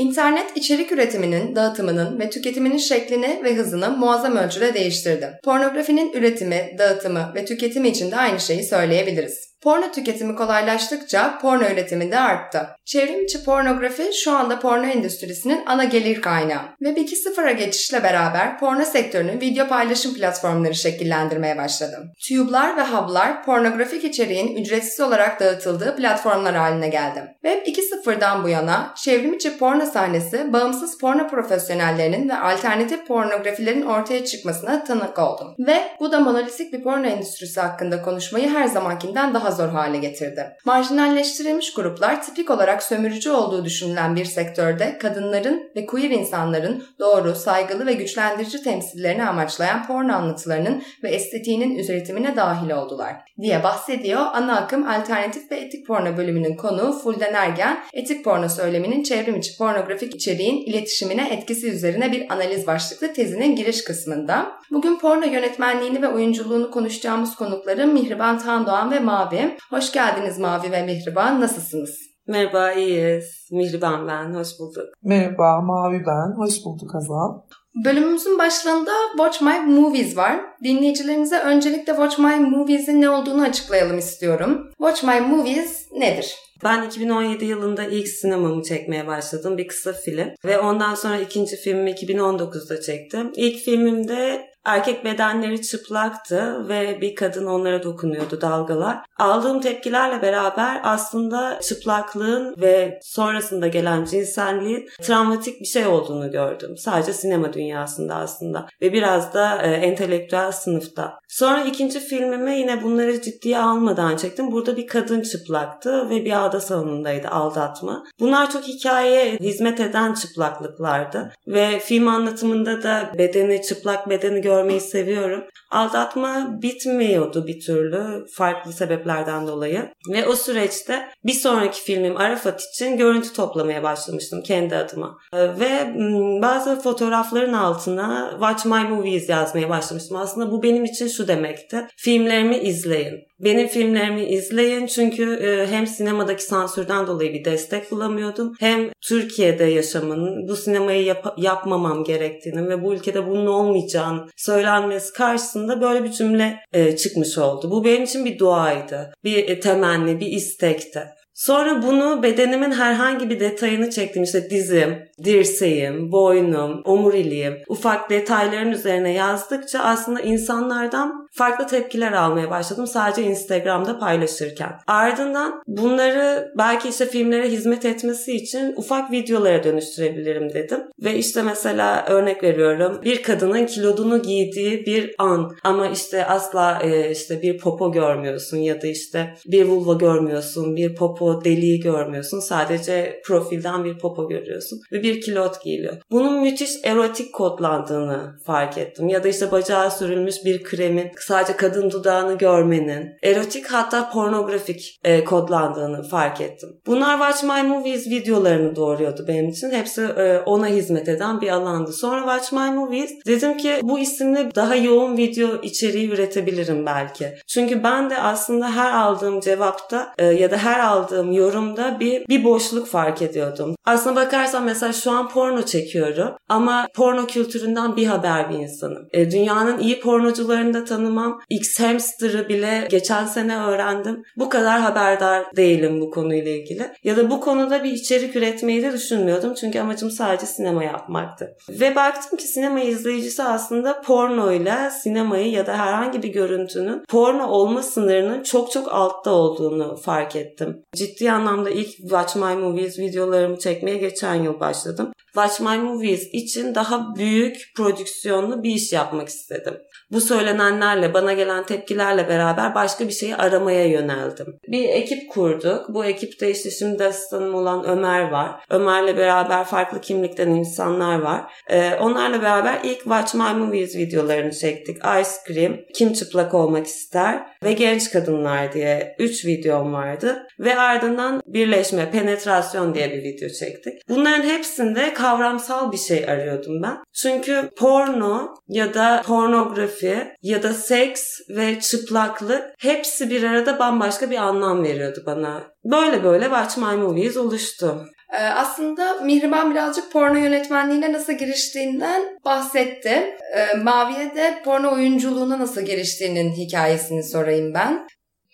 İnternet içerik üretiminin, dağıtımının ve tüketiminin şeklini ve hızını muazzam ölçüde değiştirdi. Pornografinin üretimi, dağıtımı ve tüketimi için de aynı şeyi söyleyebiliriz. Porno tüketimi kolaylaştıkça porno üretimi de arttı. Çevrim içi pornografi şu anda porno endüstrisinin ana gelir kaynağı. Web 2.0'a geçişle beraber porno sektörünün video paylaşım platformları şekillendirmeye başladı. Tube'lar ve hub'lar pornografik içeriğin ücretsiz olarak dağıtıldığı platformlar haline geldi. Web 2.0'dan bu yana çevrim içi porno sahnesi bağımsız porno profesyonellerinin ve alternatif pornografilerin ortaya çıkmasına tanık oldu. Ve bu da monolitik bir porno endüstrisi hakkında konuşmayı her zamankinden daha zor hale getirdi. Marjinalleştirilmiş gruplar tipik olarak sömürücü olduğu düşünülen bir sektörde kadınların ve queer insanların doğru, saygılı ve güçlendirici temsillerini amaçlayan porno anlatılarının ve estetiğinin üretimine dahil oldular diye bahsediyor ana akım alternatif ve etik porno bölümünün konuğu Fulden Ergen, etik porno söyleminin çevrim içi pornografik içeriğin iletişimine etkisi üzerine bir analiz başlıklı tezinin giriş kısmında. Bugün porno yönetmenliğini ve oyunculuğunu konuşacağımız konukları Mihriban Tandoğan ve Mavi. Hoş geldiniz Mavi ve Mihriban. Nasılsınız? Merhaba, iyiyiz. Mihriban ben, hoş bulduk. Merhaba, Mavi ben. Hoş bulduk Hazal. Bölümümüzün başlığında Watch My Movies var. Dinleyicilerimize öncelikle Watch My Movies'in ne olduğunu açıklayalım istiyorum. Watch My Movies nedir? Ben 2017 yılında ilk sinemamı çekmeye başladım. Bir kısa film. Ve ondan sonra ikinci filmimi 2019'da çektim. İlk filmimde Erkek bedenleri çıplaktı ve bir kadın onlara dokunuyordu dalgalar. Aldığım tepkilerle beraber aslında çıplaklığın ve sonrasında gelen cinselliğin travmatik bir şey olduğunu gördüm. Sadece sinema dünyasında aslında ve biraz da e, entelektüel sınıfta. Sonra ikinci filmimi yine bunları ciddiye almadan çektim. Burada bir kadın çıplaktı ve bir ağda salonundaydı aldatma. Bunlar çok hikayeye hizmet eden çıplaklıklardı ve film anlatımında da bedeni çıplak bedeni görmeyi seviyorum. Aldatma bitmiyordu bir türlü farklı sebeplerden dolayı. Ve o süreçte bir sonraki filmim Arafat için görüntü toplamaya başlamıştım kendi adıma. Ee, ve bazı fotoğrafların altına Watch My Movies yazmaya başlamıştım. Aslında bu benim için şu demekti. Filmlerimi izleyin. Benim filmlerimi izleyin çünkü e, hem sinemadaki sansürden dolayı bir destek bulamıyordum. Hem Türkiye'de yaşamın bu sinemayı yap- yapmamam gerektiğini ve bu ülkede bunun olmayacağını söylenmesi karşısında böyle bir cümle e, çıkmış oldu. Bu benim için bir duaydı. Bir e, temenni, bir istekti. Sonra bunu bedenimin herhangi bir detayını çektim. İşte dizim, dirseğim, boynum, omuriliğim, ufak detayların üzerine yazdıkça aslında insanlardan farklı tepkiler almaya başladım sadece Instagram'da paylaşırken. Ardından bunları belki işte filmlere hizmet etmesi için ufak videolara dönüştürebilirim dedim. Ve işte mesela örnek veriyorum bir kadının kilodunu giydiği bir an ama işte asla e, işte bir popo görmüyorsun ya da işte bir vulva görmüyorsun, bir popo deliği görmüyorsun. Sadece profilden bir popo görüyorsun ve bir kilot giyiliyor. Bunun müthiş erotik kodlandığını fark ettim. Ya da işte bacağı sürülmüş bir kremin sadece kadın dudağını görmenin erotik hatta pornografik e, kodlandığını fark ettim. Bunlar Watch My Movies videolarını doğuruyordu benim için. Hepsi e, ona hizmet eden bir alandı. Sonra Watch My Movies dedim ki bu isimle daha yoğun video içeriği üretebilirim belki. Çünkü ben de aslında her aldığım cevapta e, ya da her aldığım aldığım yorumda bir bir boşluk fark ediyordum. Aslına bakarsan mesela şu an porno çekiyorum ama porno kültüründen bir haber bir insanım. E, dünyanın iyi pornocularını da tanımam. X Hamster'ı bile geçen sene öğrendim. Bu kadar haberdar değilim bu konuyla ilgili. Ya da bu konuda bir içerik üretmeyi de düşünmüyordum. Çünkü amacım sadece sinema yapmaktı. Ve baktım ki sinema izleyicisi aslında pornoyla sinemayı ya da herhangi bir görüntünün porno olma sınırının çok çok altta olduğunu fark ettim. Ciddi anlamda ilk Watch My Movies videolarımı çekmeye geçen yıl başladım. Watch My Movies için daha büyük prodüksiyonlu bir iş yapmak istedim. Bu söylenenlerle, bana gelen tepkilerle beraber başka bir şeyi aramaya yöneldim. Bir ekip kurduk. Bu ekipte işte şimdi asistanım olan Ömer var. Ömer'le beraber farklı kimlikten insanlar var. Ee, onlarla beraber ilk Watch My Movies videolarını çektik. Ice Cream, Kim Çıplak Olmak ister ve Genç Kadınlar diye 3 videom vardı. Ve ardından Birleşme, Penetrasyon diye bir video çektik. Bunların hepsinde kavramsal bir şey arıyordum ben. Çünkü porno ya da pornografi ya da seks ve çıplaklık hepsi bir arada bambaşka bir anlam veriyordu bana. Böyle böyle Watch My Movies oluştu. Ee, aslında Mihriban birazcık porno yönetmenliğine nasıl giriştiğinden bahsetti. Ee, Mavi'ye de porno oyunculuğuna nasıl giriştiğinin hikayesini sorayım ben.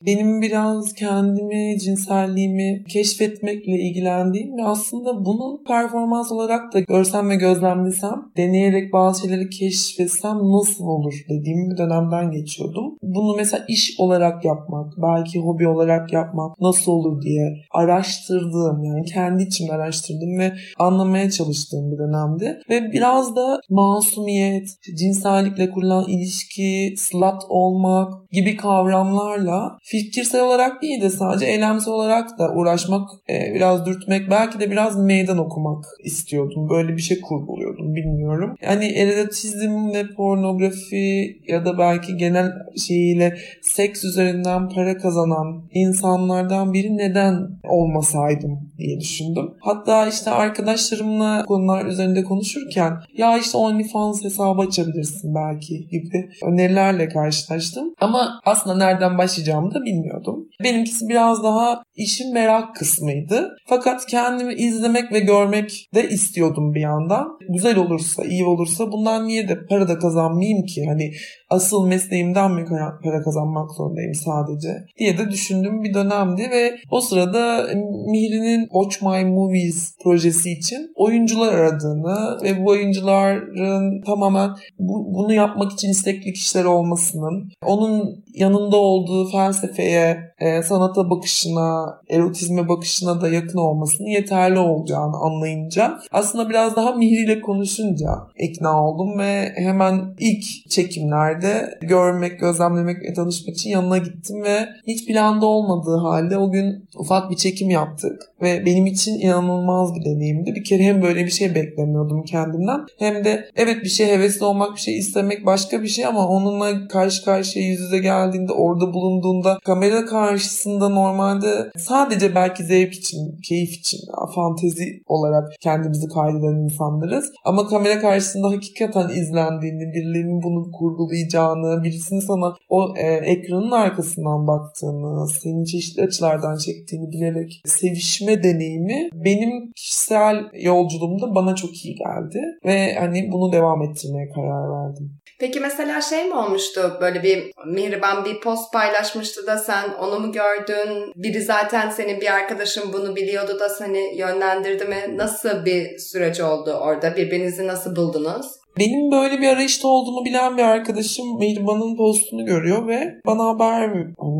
Benim biraz kendimi, cinselliğimi keşfetmekle ilgilendiğim ve aslında bunu performans olarak da görsem ve gözlemlesem, deneyerek bazı şeyleri keşfetsem nasıl olur dediğim bir dönemden geçiyordum. Bunu mesela iş olarak yapmak, belki hobi olarak yapmak nasıl olur diye araştırdığım yani kendi içimde araştırdığım ve anlamaya çalıştığım bir dönemdi. Ve biraz da masumiyet, cinsellikle kurulan ilişki, slut olmak gibi kavramlarla fikirsel olarak değil de sadece eylemsel olarak da uğraşmak, e, biraz dürtmek, belki de biraz meydan okumak istiyordum. Böyle bir şey kurguluyordum bilmiyorum. Yani erotizm ve pornografi ya da belki genel şeyiyle seks üzerinden para kazanan insanlardan biri neden olmasaydım diye düşündüm. Hatta işte arkadaşlarımla konular üzerinde konuşurken ya işte OnlyFans hesabı açabilirsin belki gibi önerilerle karşılaştım. Ama aslında nereden başlayacağımı da bilmiyordum. Benimkisi biraz daha işin merak kısmıydı. Fakat kendimi izlemek ve görmek de istiyordum bir yandan. Güzel olursa, iyi olursa bundan niye de para da kazanmayayım ki? Hani asıl mesleğimden mi para kazanmak zorundayım sadece diye de düşündüğüm bir dönemdi ve o sırada Mihri'nin Watch My Movies projesi için oyuncular aradığını ve bu oyuncuların tamamen bu, bunu yapmak için istekli kişiler olmasının, onun yanında olduğu felsefeye, e, sanata bakışına, erotizme bakışına da yakın olmasının yeterli olacağını anlayınca aslında biraz daha Mihri ile konuşunca ikna oldum ve hemen ilk çekimlerde görmek, gözlemlemek ve tanışmak için yanına gittim ve hiç planda olmadığı halde o gün ufak bir çekim yaptık ve benim için inanılmaz bir deneyimdi. Bir kere hem böyle bir şey beklemiyordum kendimden hem de evet bir şey hevesli olmak, bir şey istemek başka bir şey ama onunla karşı karşıya yüz yüze geldiğinde, orada bulunduğunda kamera karşısında normalde sadece belki zevk için, keyif için, fantezi olarak kendimizi kaydeden insanlarız. Ama kamera karşısında hakikaten izlendiğini, birilerinin bunu kurgulayacağını, birisinin sana o e, ekranın arkasından baktığını, senin çeşitli açılardan çektiğini bilerek sevişme deneyimi benim kişisel yolculuğumda bana çok iyi geldi. Ve hani bunu devam ettirmeye karar verdim. Peki mesela şey mi olmuştu böyle bir Mihriban bir post paylaşmıştı da sen onu mu gördün? Biri zaten senin bir arkadaşın bunu biliyordu da seni yönlendirdi mi? Nasıl bir süreç oldu orada? Birbirinizi nasıl buldunuz? Benim böyle bir arayışta olduğumu bilen bir arkadaşım Mihriban'ın postunu görüyor ve bana haber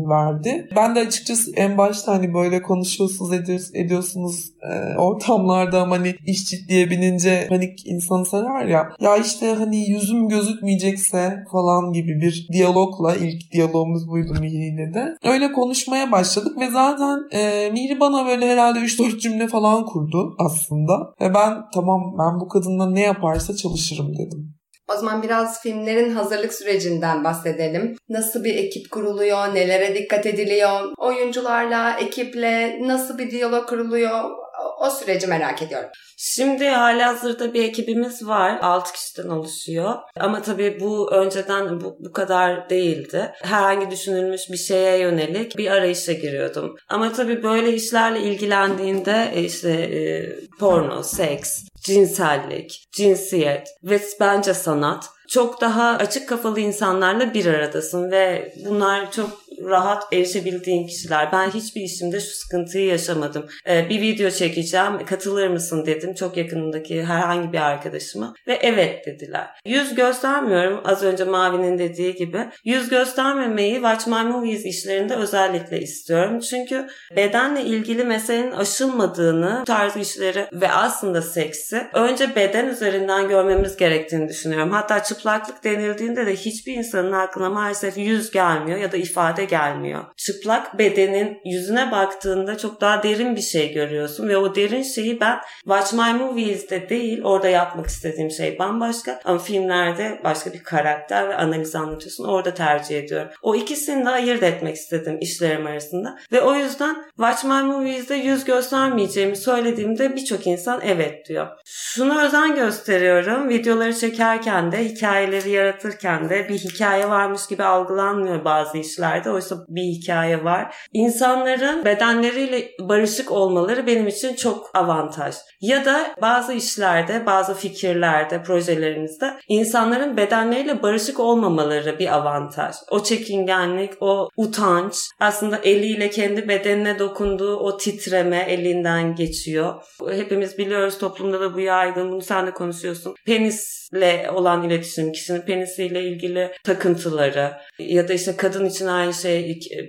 verdi. Ben de açıkçası en başta hani böyle konuşuyorsunuz ediyorsunuz e, ortamlarda hani iş ciddiye binince panik insanı sarar ya. Ya işte hani yüzüm gözükmeyecekse falan gibi bir diyalogla ilk diyalogumuz buydu Mihri de. Öyle konuşmaya başladık ve zaten e, Mihri bana böyle herhalde 3-4 cümle falan kurdu aslında. Ve ben tamam ben bu kadınla ne yaparsa çalışırım dedim. O zaman biraz filmlerin hazırlık sürecinden bahsedelim. Nasıl bir ekip kuruluyor, nelere dikkat ediliyor, oyuncularla, ekiple nasıl bir diyalog kuruluyor O süreci merak ediyorum. Şimdi halihazırda bir ekibimiz var. 6 kişiden oluşuyor. Ama tabii bu önceden bu, bu kadar değildi. Herhangi düşünülmüş bir şeye yönelik bir arayışa giriyordum. Ama tabii böyle işlerle ilgilendiğinde e, işte e, porno, seks, cinsellik, cinsiyet ve bence sanat çok daha açık kafalı insanlarla bir aradasın ve bunlar çok rahat erişebildiğin kişiler. Ben hiçbir işimde şu sıkıntıyı yaşamadım. Ee, bir video çekeceğim, katılır mısın dedim çok yakınındaki herhangi bir arkadaşıma ve evet dediler. Yüz göstermiyorum az önce Mavi'nin dediği gibi. Yüz göstermemeyi Watch My Movies işlerinde özellikle istiyorum. Çünkü bedenle ilgili meselenin aşılmadığını, tarz işleri ve aslında seksi önce beden üzerinden görmemiz gerektiğini düşünüyorum. Hatta çıplaklık denildiğinde de hiçbir insanın aklına maalesef yüz gelmiyor ya da ifade gelmiyor. Çıplak bedenin yüzüne baktığında çok daha derin bir şey görüyorsun ve o derin şeyi ben Watch My Movies'de değil orada yapmak istediğim şey bambaşka ama filmlerde başka bir karakter ve analiz anlatıyorsun orada tercih ediyorum. O ikisini de ayırt etmek istedim işlerim arasında ve o yüzden Watch My Movies'de yüz göstermeyeceğimi söylediğimde birçok insan evet diyor. Şunu özen gösteriyorum videoları çekerken de hikayeleri yaratırken de bir hikaye varmış gibi algılanmıyor bazı işlerde. Oysa bir hikaye var. İnsanların bedenleriyle barışık olmaları benim için çok avantaj. Ya da bazı işlerde, bazı fikirlerde, projelerimizde insanların bedenleriyle barışık olmamaları bir avantaj. O çekingenlik, o utanç, aslında eliyle kendi bedenine dokunduğu o titreme elinden geçiyor. Hepimiz biliyoruz toplumda da bu yaygın. Bunu sen de konuşuyorsun. Penisle olan iletişim, kişinin penisiyle ilgili takıntıları ya da işte kadın için aynı şey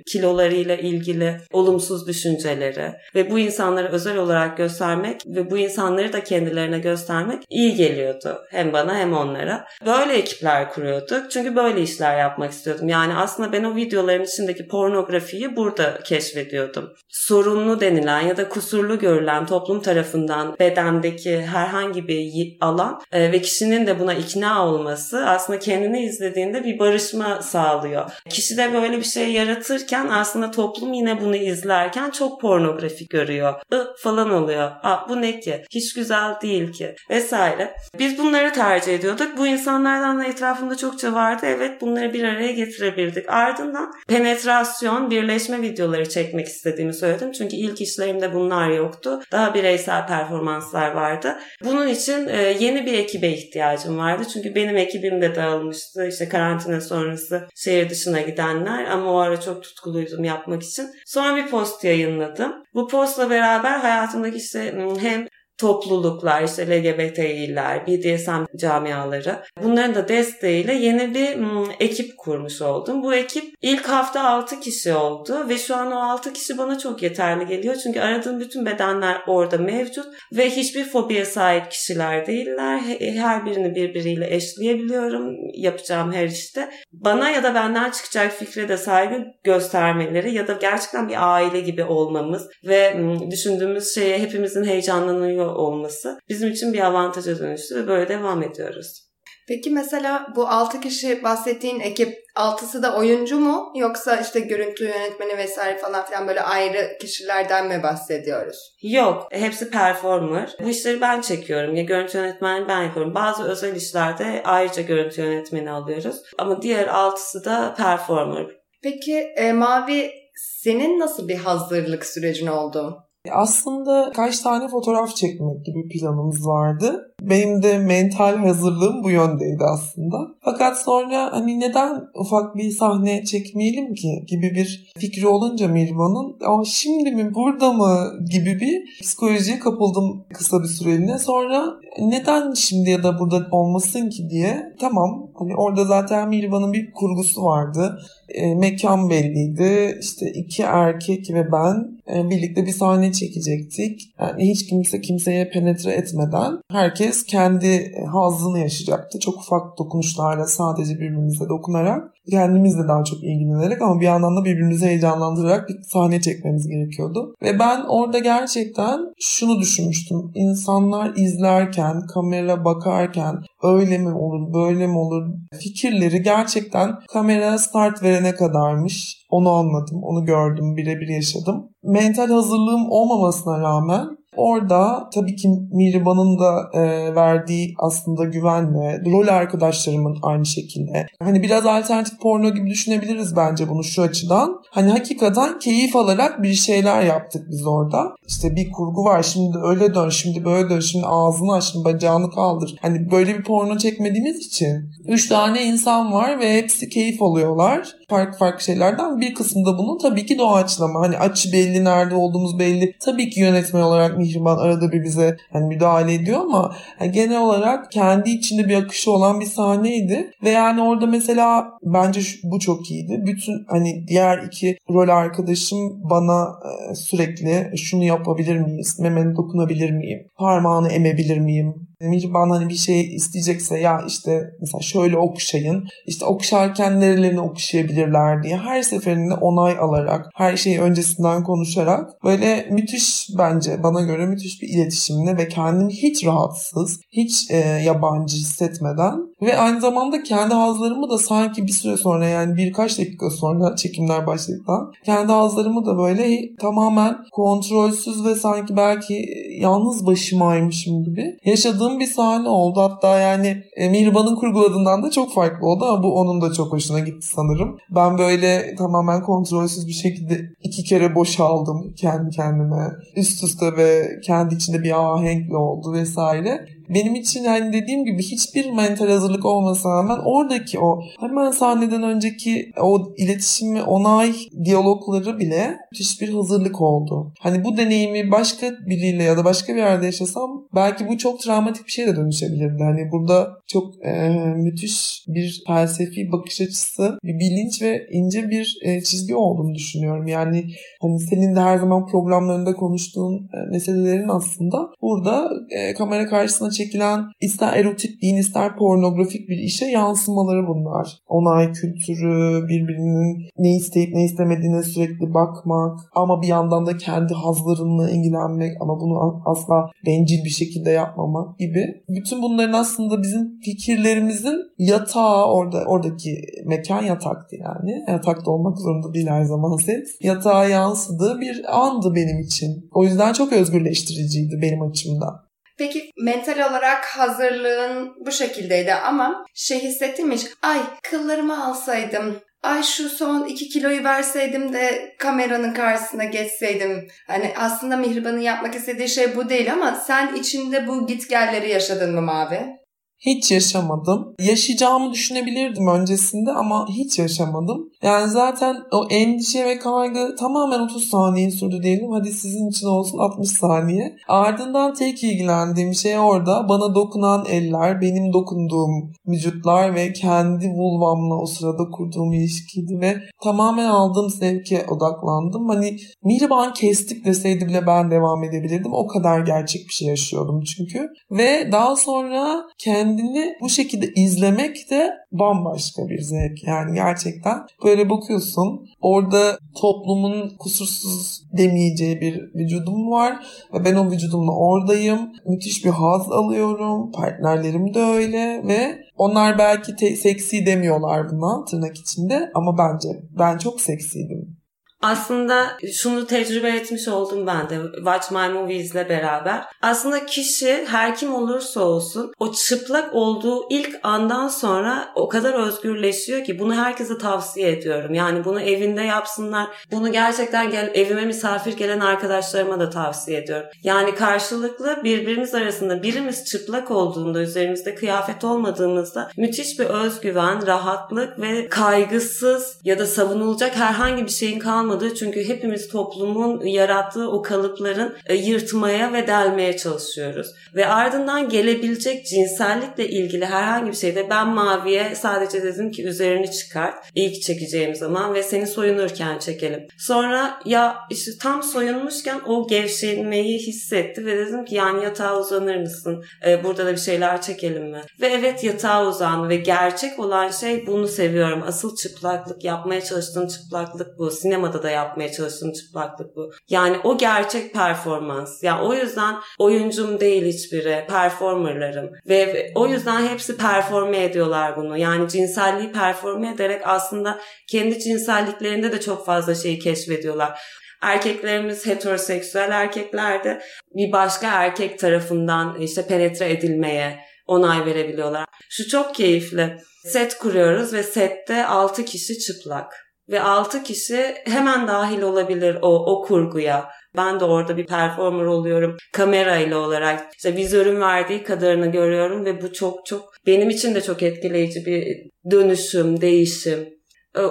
kilolarıyla ilgili olumsuz düşünceleri ve bu insanları özel olarak göstermek ve bu insanları da kendilerine göstermek iyi geliyordu. Hem bana hem onlara. Böyle ekipler kuruyorduk. Çünkü böyle işler yapmak istiyordum. Yani aslında ben o videoların içindeki pornografiyi burada keşfediyordum. Sorunlu denilen ya da kusurlu görülen toplum tarafından bedendeki herhangi bir alan e, ve kişinin de buna ikna olması aslında kendini izlediğinde bir barışma sağlıyor. Kişi de böyle bir şey yaratırken aslında toplum yine bunu izlerken çok pornografik görüyor. I falan oluyor. Aa, bu ne ki? Hiç güzel değil ki. Vesaire. Biz bunları tercih ediyorduk. Bu insanlardan da etrafımda çokça vardı. Evet bunları bir araya getirebildik. Ardından penetrasyon, birleşme videoları çekmek istediğimi söyledim. Çünkü ilk işlerimde bunlar yoktu. Daha bireysel performanslar vardı. Bunun için e, yeni bir ekibe ihtiyacım vardı. Çünkü benim ekibim de dağılmıştı. İşte karantina sonrası şehir dışına gidenler ama o ara çok tutkuluydum yapmak için. Sonra bir post yayınladım. Bu postla beraber hayatımdaki işte hem topluluklar, işte LGBTİ'ler, BDSM camiaları bunların da desteğiyle yeni bir m, ekip kurmuş oldum. Bu ekip ilk hafta 6 kişi oldu ve şu an o 6 kişi bana çok yeterli geliyor. Çünkü aradığım bütün bedenler orada mevcut ve hiçbir fobiye sahip kişiler değiller. Her birini birbiriyle eşleyebiliyorum yapacağım her işte. Bana ya da benden çıkacak fikre de saygı göstermeleri ya da gerçekten bir aile gibi olmamız ve m, düşündüğümüz şeye hepimizin heyecanlanıyor olması bizim için bir avantaja dönüştü ve böyle devam ediyoruz. Peki mesela bu 6 kişi bahsettiğin ekip 6'sı da oyuncu mu yoksa işte görüntü yönetmeni vesaire falan filan böyle ayrı kişilerden mi bahsediyoruz? Yok hepsi performer. Bu işleri ben çekiyorum ya görüntü yönetmeni ben yapıyorum. Bazı özel işlerde ayrıca görüntü yönetmeni alıyoruz ama diğer 6'sı da performer. Peki e, Mavi senin nasıl bir hazırlık sürecin oldu? Aslında kaç tane fotoğraf çekmek gibi planımız vardı. Benim de mental hazırlığım bu yöndeydi aslında. Fakat sonra hani neden ufak bir sahne çekmeyelim ki gibi bir fikri olunca Mirvan'ın ama şimdi mi burada mı gibi bir psikolojiye kapıldım kısa bir süreliğine. Sonra neden şimdi ya da burada olmasın ki diye tamam hani orada zaten Mirvan'ın bir kurgusu vardı. E, mekan belliydi. İşte iki erkek ve ben e, birlikte bir sahne çekecektik. Yani hiç kimse kimseye penetre etmeden herkes kendi hazını yaşayacaktı. Çok ufak dokunuşlarla sadece birbirimize dokunarak kendimizle daha çok ilgilenerek ama bir yandan da birbirimizi heyecanlandırarak bir sahne çekmemiz gerekiyordu. Ve ben orada gerçekten şunu düşünmüştüm. İnsanlar izlerken, kamera bakarken öyle mi olur, böyle mi olur fikirleri gerçekten kamera start verene kadarmış. Onu anladım, onu gördüm, birebir yaşadım. Mental hazırlığım olmamasına rağmen orada tabii ki Mihriban'ın da e, verdiği aslında güvenle, rol arkadaşlarımın aynı şekilde. Hani biraz alternatif porno gibi düşünebiliriz bence bunu şu açıdan. Hani hakikaten keyif alarak bir şeyler yaptık biz orada. İşte bir kurgu var şimdi öyle dön, şimdi böyle dön, şimdi ağzını aç, şimdi bacağını kaldır. Hani böyle bir porno çekmediğimiz için. Üç tane insan var ve hepsi keyif alıyorlar. Farklı farklı şeylerden bir kısmında bunun tabii ki doğaçlama. Hani açı belli, nerede olduğumuz belli. Tabii ki yönetmen olarak Mihriban arada bir bize hani müdahale ediyor ama yani genel olarak kendi içinde bir akışı olan bir sahneydi. Ve yani orada mesela bence şu, bu çok iyiydi. Bütün hani diğer iki rol arkadaşım bana e, sürekli şunu yapabilir miyiz? Memeni dokunabilir miyim? Parmağını emebilir miyim? Mihriban hani bir şey isteyecekse ya işte mesela şöyle okşayın. işte okşarken nerelerini okşayabilirler diye her seferinde onay alarak her şeyi öncesinden konuşarak böyle müthiş bence bana göre müthiş bir iletişimle ve kendimi hiç rahatsız, hiç e, yabancı hissetmeden ve aynı zamanda kendi hazlarımı da sanki bir süre sonra yani birkaç dakika sonra çekimler başladıktan kendi hazlarımı da böyle tamamen kontrolsüz ve sanki belki yalnız başımaymışım gibi yaşadığım bir sahne oldu. Hatta yani e, Mihriban'ın kurguladığından da çok farklı oldu ama bu onun da çok hoşuna gitti sanırım. Ben böyle tamamen kontrolsüz bir şekilde iki kere boşaldım kendi kendime. Üst üste ve kendi içinde bir ahenkle oldu vesaire benim için yani dediğim gibi hiçbir mental hazırlık olmasına rağmen oradaki o hemen sahneden önceki o iletişimi, onay diyalogları bile müthiş bir hazırlık oldu. Hani bu deneyimi başka biriyle ya da başka bir yerde yaşasam belki bu çok travmatik bir şeye de dönüşebilirdi. Hani burada çok e, müthiş bir felsefi bakış açısı, bir bilinç ve ince bir e, çizgi olduğunu düşünüyorum. Yani hani senin de her zaman programlarında konuştuğun e, meselelerin aslında burada e, kamera karşısına çekilen ister erotik değil ister pornografik bir işe yansımaları bunlar. Onay kültürü, birbirinin ne isteyip ne istemediğine sürekli bakmak ama bir yandan da kendi hazlarınla ilgilenmek ama bunu asla bencil bir şekilde yapmamak gibi. Bütün bunların aslında bizim fikirlerimizin yatağı orada oradaki mekan yataktı yani. Yatakta olmak zorunda değil her zaman ses. Yatağa yansıdığı bir andı benim için. O yüzden çok özgürleştiriciydi benim açımdan. Peki mental olarak hazırlığın bu şekildeydi ama şey hissettin hiç? Ay kıllarımı alsaydım, ay şu son iki kiloyu verseydim de kameranın karşısına geçseydim. Hani aslında Mihriban'ın yapmak istediği şey bu değil ama sen içinde bu gitgelleri yaşadın mı Mavi? Hiç yaşamadım. Yaşayacağımı düşünebilirdim öncesinde ama hiç yaşamadım. Yani zaten o endişe ve kaygı tamamen 30 saniye sürdü diyelim. Hadi sizin için olsun 60 saniye. Ardından tek ilgilendiğim şey orada bana dokunan eller, benim dokunduğum vücutlar ve kendi vulvamla o sırada kurduğum ilişkiydi ve tamamen aldığım zevke odaklandım. Hani Mihriban kestik deseydi bile ben devam edebilirdim. O kadar gerçek bir şey yaşıyordum çünkü. Ve daha sonra kendini bu şekilde izlemek de bambaşka bir zevk. Yani gerçekten böyle bakıyorsun orada toplumun kusursuz demeyeceği bir vücudum var ve ben o vücudumla oradayım. Müthiş bir haz alıyorum. Partnerlerim de öyle ve onlar belki te- seksi demiyorlar buna tırnak içinde ama bence ben çok seksiydim. Aslında şunu tecrübe etmiş oldum ben de Watch My Movies ile beraber. Aslında kişi her kim olursa olsun o çıplak olduğu ilk andan sonra o kadar özgürleşiyor ki bunu herkese tavsiye ediyorum. Yani bunu evinde yapsınlar. Bunu gerçekten gel, evime misafir gelen arkadaşlarıma da tavsiye ediyorum. Yani karşılıklı birbirimiz arasında birimiz çıplak olduğunda üzerimizde kıyafet olmadığımızda müthiş bir özgüven, rahatlık ve kaygısız ya da savunulacak herhangi bir şeyin kalmadığı kalmadı. Çünkü hepimiz toplumun yarattığı o kalıpların e, yırtmaya ve delmeye çalışıyoruz. Ve ardından gelebilecek cinsellikle ilgili herhangi bir şeyde ben Mavi'ye sadece dedim ki üzerini çıkart ilk çekeceğim zaman ve seni soyunurken çekelim. Sonra ya işte tam soyunmuşken o gevşemeyi hissetti ve dedim ki yani yatağa uzanır mısın? Ee, burada da bir şeyler çekelim mi? Ve evet yatağa uzandı ve gerçek olan şey bunu seviyorum. Asıl çıplaklık yapmaya çalıştığım çıplaklık bu. Sinemada da yapmaya çalıştığım çıplaklık bu. Yani o gerçek performans. Yani o yüzden oyuncum değil hiçbiri. Performerlarım. Ve o yüzden hepsi performe ediyorlar bunu. Yani cinselliği performe ederek aslında kendi cinselliklerinde de çok fazla şeyi keşfediyorlar. Erkeklerimiz heteroseksüel erkeklerdi. Bir başka erkek tarafından işte penetre edilmeye onay verebiliyorlar. Şu çok keyifli. Set kuruyoruz ve sette 6 kişi çıplak. Ve 6 kişi hemen dahil olabilir o, o kurguya. Ben de orada bir performer oluyorum. Kamera ile olarak işte vizörün verdiği kadarını görüyorum ve bu çok çok benim için de çok etkileyici bir dönüşüm, değişim.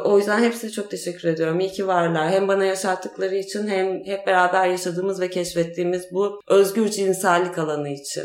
O yüzden hepsine çok teşekkür ediyorum. İyi ki varlar. Hem bana yaşattıkları için hem hep beraber yaşadığımız ve keşfettiğimiz bu özgür cinsellik alanı için.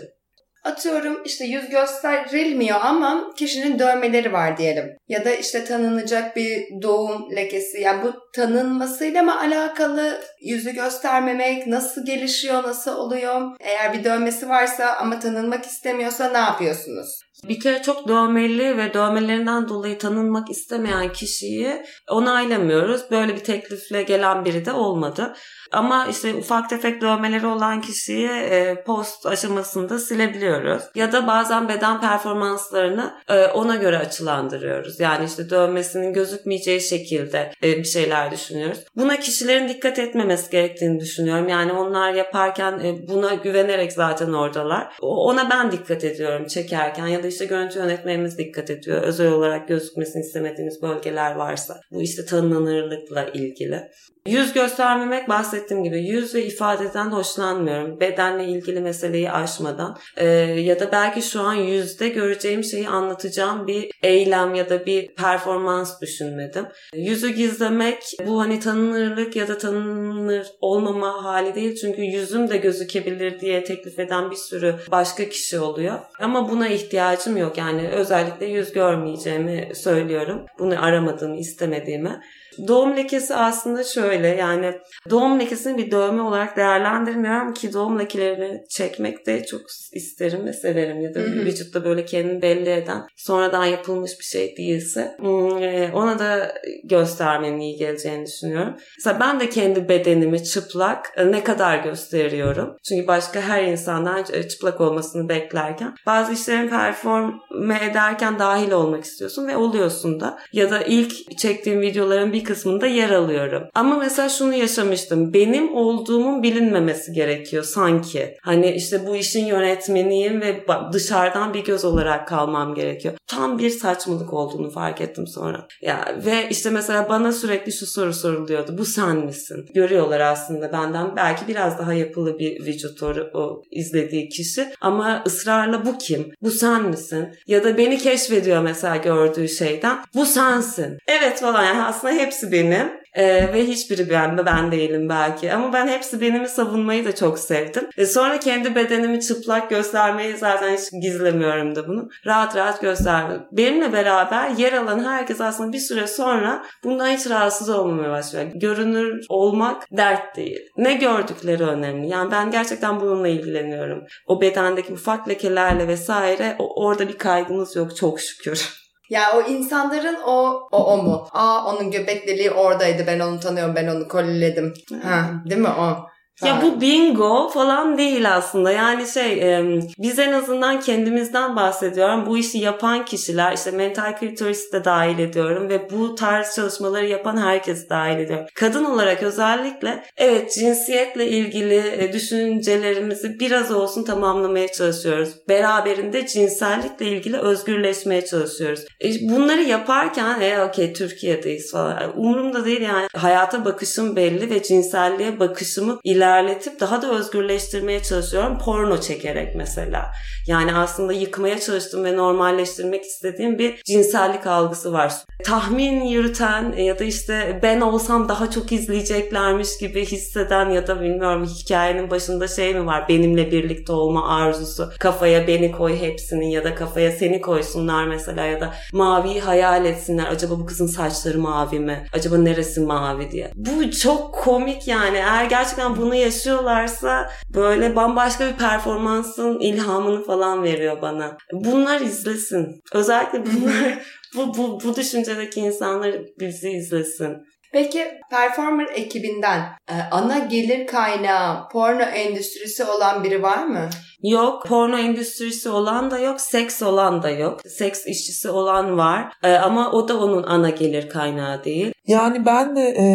Atıyorum işte yüz gösterilmiyor ama kişinin dövmeleri var diyelim. Ya da işte tanınacak bir doğum lekesi. Yani bu tanınmasıyla mı alakalı yüzü göstermemek nasıl gelişiyor, nasıl oluyor? Eğer bir dövmesi varsa ama tanınmak istemiyorsa ne yapıyorsunuz? Bir kere çok dövmeli ve dövmelerinden dolayı tanınmak istemeyen kişiyi onaylamıyoruz. Böyle bir teklifle gelen biri de olmadı. Ama işte ufak tefek dövmeleri olan kişiyi e, post aşamasında silebiliyoruz. Ya da bazen beden performanslarını e, ona göre açılandırıyoruz. Yani işte dövmesinin gözükmeyeceği şekilde e, bir şeyler düşünüyoruz. Buna kişilerin dikkat etmemesi gerektiğini düşünüyorum. Yani onlar yaparken buna güvenerek zaten oradalar. Ona ben dikkat ediyorum çekerken ya da işte görüntü yönetmenimiz dikkat ediyor. Özel olarak gözükmesini istemediğimiz bölgeler varsa. Bu işte tanınırlıkla ilgili. Yüz göstermemek bahsettiğim gibi yüz ve ifadeden hoşlanmıyorum. Bedenle ilgili meseleyi aşmadan ee, ya da belki şu an yüzde göreceğim şeyi anlatacağım bir eylem ya da bir performans düşünmedim. Yüzü gizlemek bu hani tanınırlık ya da tanınır olmama hali değil. Çünkü yüzüm de gözükebilir diye teklif eden bir sürü başka kişi oluyor. Ama buna ihtiyacım yok. Yani özellikle yüz görmeyeceğimi söylüyorum. Bunu aramadığımı, istemediğimi. Doğum lekesi aslında şöyle yani doğum lekesini bir dövme olarak değerlendirmiyorum ki doğum lekelerini çekmek de çok isterim ve severim ya da hı hı. vücutta böyle kendini belli eden sonradan yapılmış bir şey değilse hmm, e, ona da göstermenin iyi geleceğini düşünüyorum. Mesela ben de kendi bedenimi çıplak e, ne kadar gösteriyorum. Çünkü başka her insandan e, çıplak olmasını beklerken bazı işlerin performe ederken dahil olmak istiyorsun ve oluyorsun da. Ya da ilk çektiğim videoların bir bir kısmında yer alıyorum. Ama mesela şunu yaşamıştım. Benim olduğumun bilinmemesi gerekiyor sanki. Hani işte bu işin yönetmeniyim ve dışarıdan bir göz olarak kalmam gerekiyor. Tam bir saçmalık olduğunu fark ettim sonra. Ya ve işte mesela bana sürekli şu soru soruluyordu. Bu sen misin? Görüyorlar aslında benden belki biraz daha yapılı bir vücut o, izlediği kişi ama ısrarla bu kim? Bu sen misin? Ya da beni keşfediyor mesela gördüğü şeyden. Bu sensin. Evet falan yani aslında hep hepsi benim. Ee, ve hiçbiri ben, ben değilim belki. Ama ben hepsi benimi savunmayı da çok sevdim. E sonra kendi bedenimi çıplak göstermeyi zaten hiç gizlemiyorum da bunu. Rahat rahat gösterdim. Benimle beraber yer alan herkes aslında bir süre sonra bundan hiç rahatsız olmamaya başlıyor. Görünür olmak dert değil. Ne gördükleri önemli. Yani ben gerçekten bununla ilgileniyorum. O bedendeki ufak lekelerle vesaire o, orada bir kaygımız yok çok şükür. Ya o insanların o o o mu? Aa onun göbek deliği oradaydı ben onu tanıyorum ben onu koliledim. Ha değil mi o? Ya bu bingo falan değil aslında. Yani şey biz en azından kendimizden bahsediyorum. Bu işi yapan kişiler işte mental kültürist de dahil ediyorum ve bu tarz çalışmaları yapan herkes dahil ediyorum. Kadın olarak özellikle evet cinsiyetle ilgili e, düşüncelerimizi biraz olsun tamamlamaya çalışıyoruz. Beraberinde cinsellikle ilgili özgürleşmeye çalışıyoruz. E, bunları yaparken e okey Türkiye'deyiz falan. Umurumda değil yani. Hayata bakışım belli ve cinselliğe bakışımı ilerletmek ilerletip daha da özgürleştirmeye çalışıyorum. Porno çekerek mesela. Yani aslında yıkmaya çalıştığım ve normalleştirmek istediğim bir cinsellik algısı var. Tahmin yürüten ya da işte ben olsam daha çok izleyeceklermiş gibi hisseden ya da bilmiyorum hikayenin başında şey mi var? Benimle birlikte olma arzusu. Kafaya beni koy hepsinin ya da kafaya seni koysunlar mesela ya da maviyi hayal etsinler. Acaba bu kızın saçları mavi mi? Acaba neresi mavi diye. Bu çok komik yani. Eğer gerçekten bunu yaşıyorlarsa böyle bambaşka bir performansın ilhamını falan veriyor bana. Bunlar izlesin. Özellikle bunlar bu, bu, bu düşüncedeki insanlar bizi izlesin. Peki Performer ekibinden e, ana gelir kaynağı porno endüstrisi olan biri var mı? Yok. Porno endüstrisi olan da yok. Seks olan da yok. Seks işçisi olan var. Ee, ama o da onun ana gelir kaynağı değil. Yani ben de e,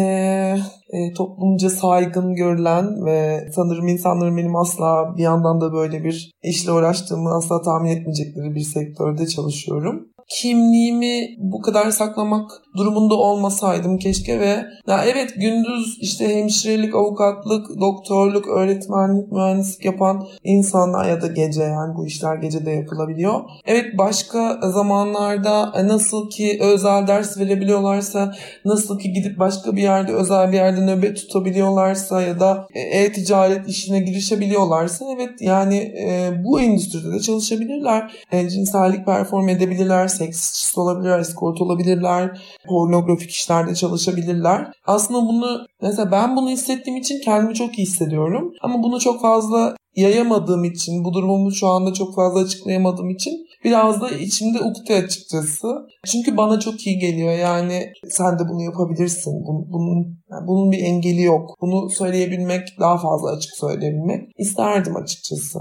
e, toplumca saygın görülen ve sanırım insanların benim asla bir yandan da böyle bir işle uğraştığımı asla tahmin etmeyecekleri bir sektörde çalışıyorum kimliğimi bu kadar saklamak durumunda olmasaydım keşke ve ya evet gündüz işte hemşirelik, avukatlık, doktorluk, öğretmenlik, mühendislik yapan insanlar ya da gece yani bu işler gece de yapılabiliyor. Evet başka zamanlarda nasıl ki özel ders verebiliyorlarsa, nasıl ki gidip başka bir yerde özel bir yerde nöbet tutabiliyorlarsa ya da e, e-ticaret işine girişebiliyorlarsa evet yani e, bu endüstride de çalışabilirler. E, cinsellik perform edebilirler, seks olabilirler, escort olabilirler, pornografik işlerde çalışabilirler. Aslında bunu mesela ben bunu hissettiğim için kendimi çok iyi hissediyorum. Ama bunu çok fazla yayamadığım için, bu durumumu şu anda çok fazla açıklayamadığım için biraz da içimde ukde açıkçası. Çünkü bana çok iyi geliyor yani sen de bunu yapabilirsin. Bunun, bunun, yani bunun bir engeli yok. Bunu söyleyebilmek, daha fazla açık söyleyebilmek isterdim açıkçası.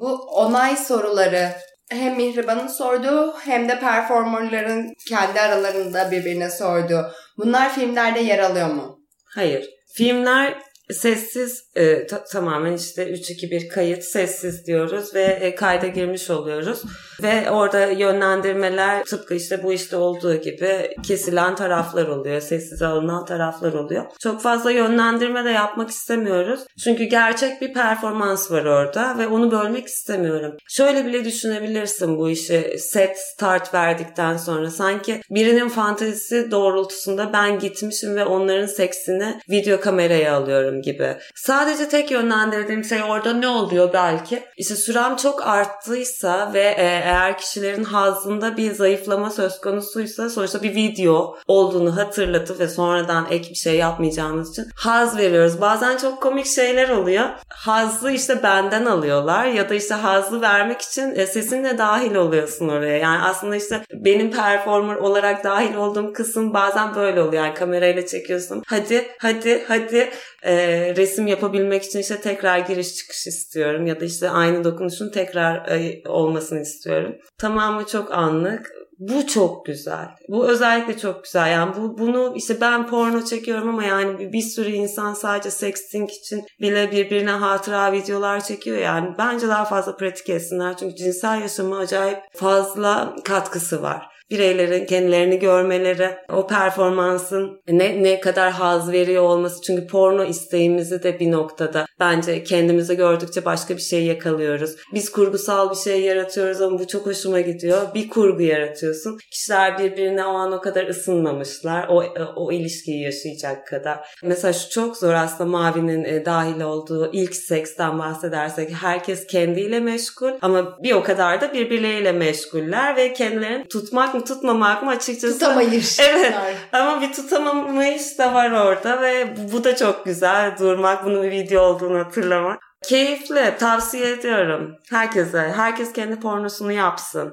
Bu onay soruları hem Mihriban'ın sorduğu hem de performerların kendi aralarında birbirine sorduğu. Bunlar filmlerde yer alıyor mu? Hayır. Filmler sessiz e, ta- tamamen işte 3-2-1 kayıt sessiz diyoruz ve e, kayda girmiş oluyoruz. Ve orada yönlendirmeler tıpkı işte bu işte olduğu gibi kesilen taraflar oluyor. Sessize alınan taraflar oluyor. Çok fazla yönlendirme de yapmak istemiyoruz. Çünkü gerçek bir performans var orada ve onu bölmek istemiyorum. Şöyle bile düşünebilirsin bu işi set start verdikten sonra. Sanki birinin fantezisi doğrultusunda ben gitmişim ve onların seksini video kameraya alıyorum gibi. Sadece tek yönlendirdiğim şey orada ne oluyor belki? İşte sürem çok arttıysa ve e, eğer kişilerin hazında bir zayıflama söz konusuysa sonuçta bir video olduğunu hatırlatıp ve sonradan ek bir şey yapmayacağımız için haz veriyoruz. Bazen çok komik şeyler oluyor. Hazı işte benden alıyorlar ya da işte hazı vermek için e, sesinle dahil oluyorsun oraya. Yani aslında işte benim performer olarak dahil olduğum kısım bazen böyle oluyor. Yani kamerayla çekiyorsun. Hadi hadi hadi e, resim yapabilmek için işte tekrar giriş çıkış istiyorum ya da işte aynı dokunuşun tekrar olmasını istiyorum. Tamamı çok anlık. Bu çok güzel. Bu özellikle çok güzel. Yani bu bunu işte ben porno çekiyorum ama yani bir, bir sürü insan sadece sexting için bile birbirine hatıra videolar çekiyor. Yani bence daha fazla pratik etsinler. Çünkü cinsel yaşama acayip fazla katkısı var bireylerin kendilerini görmeleri, o performansın ne, ne kadar haz veriyor olması. Çünkü porno isteğimizi de bir noktada bence kendimizi gördükçe başka bir şey yakalıyoruz. Biz kurgusal bir şey yaratıyoruz ama bu çok hoşuma gidiyor. Bir kurgu yaratıyorsun. Kişiler birbirine o an o kadar ısınmamışlar. O, o ilişkiyi yaşayacak kadar. Mesela şu çok zor aslında Mavi'nin e, dahil olduğu ilk seksten bahsedersek herkes kendiyle meşgul ama bir o kadar da birbirleriyle meşguller ve kendilerini tutmak mı tutmamak mı açıkçası. Tutamayış. Evet ama bir tutamamayış da var orada ve bu da çok güzel durmak bunun bir video olduğunu hatırlamak. Keyifli tavsiye ediyorum herkese. Herkes kendi pornosunu yapsın.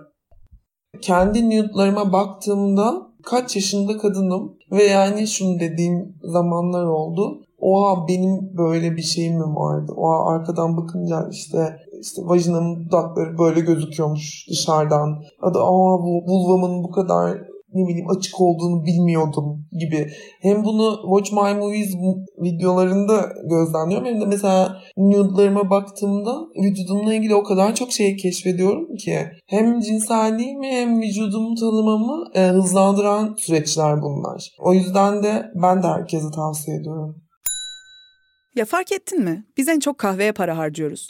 Kendi nude'larıma baktığımda kaç yaşında kadınım ve yani şunu dediğim zamanlar oldu. Oha benim böyle bir şeyim mi vardı? Oha arkadan bakınca işte işte vajinamın dudakları böyle gözüküyormuş dışarıdan. Adı aa bu vulvamın bu kadar ne bileyim açık olduğunu bilmiyordum gibi. Hem bunu Watch My Movies videolarında gözlemliyorum hem de mesela nude'larıma baktığımda vücudumla ilgili o kadar çok şey keşfediyorum ki hem cinselliğimi hem vücudumu tanımamı e, hızlandıran süreçler bunlar. O yüzden de ben de herkese tavsiye ediyorum. Ya fark ettin mi? Biz en çok kahveye para harcıyoruz.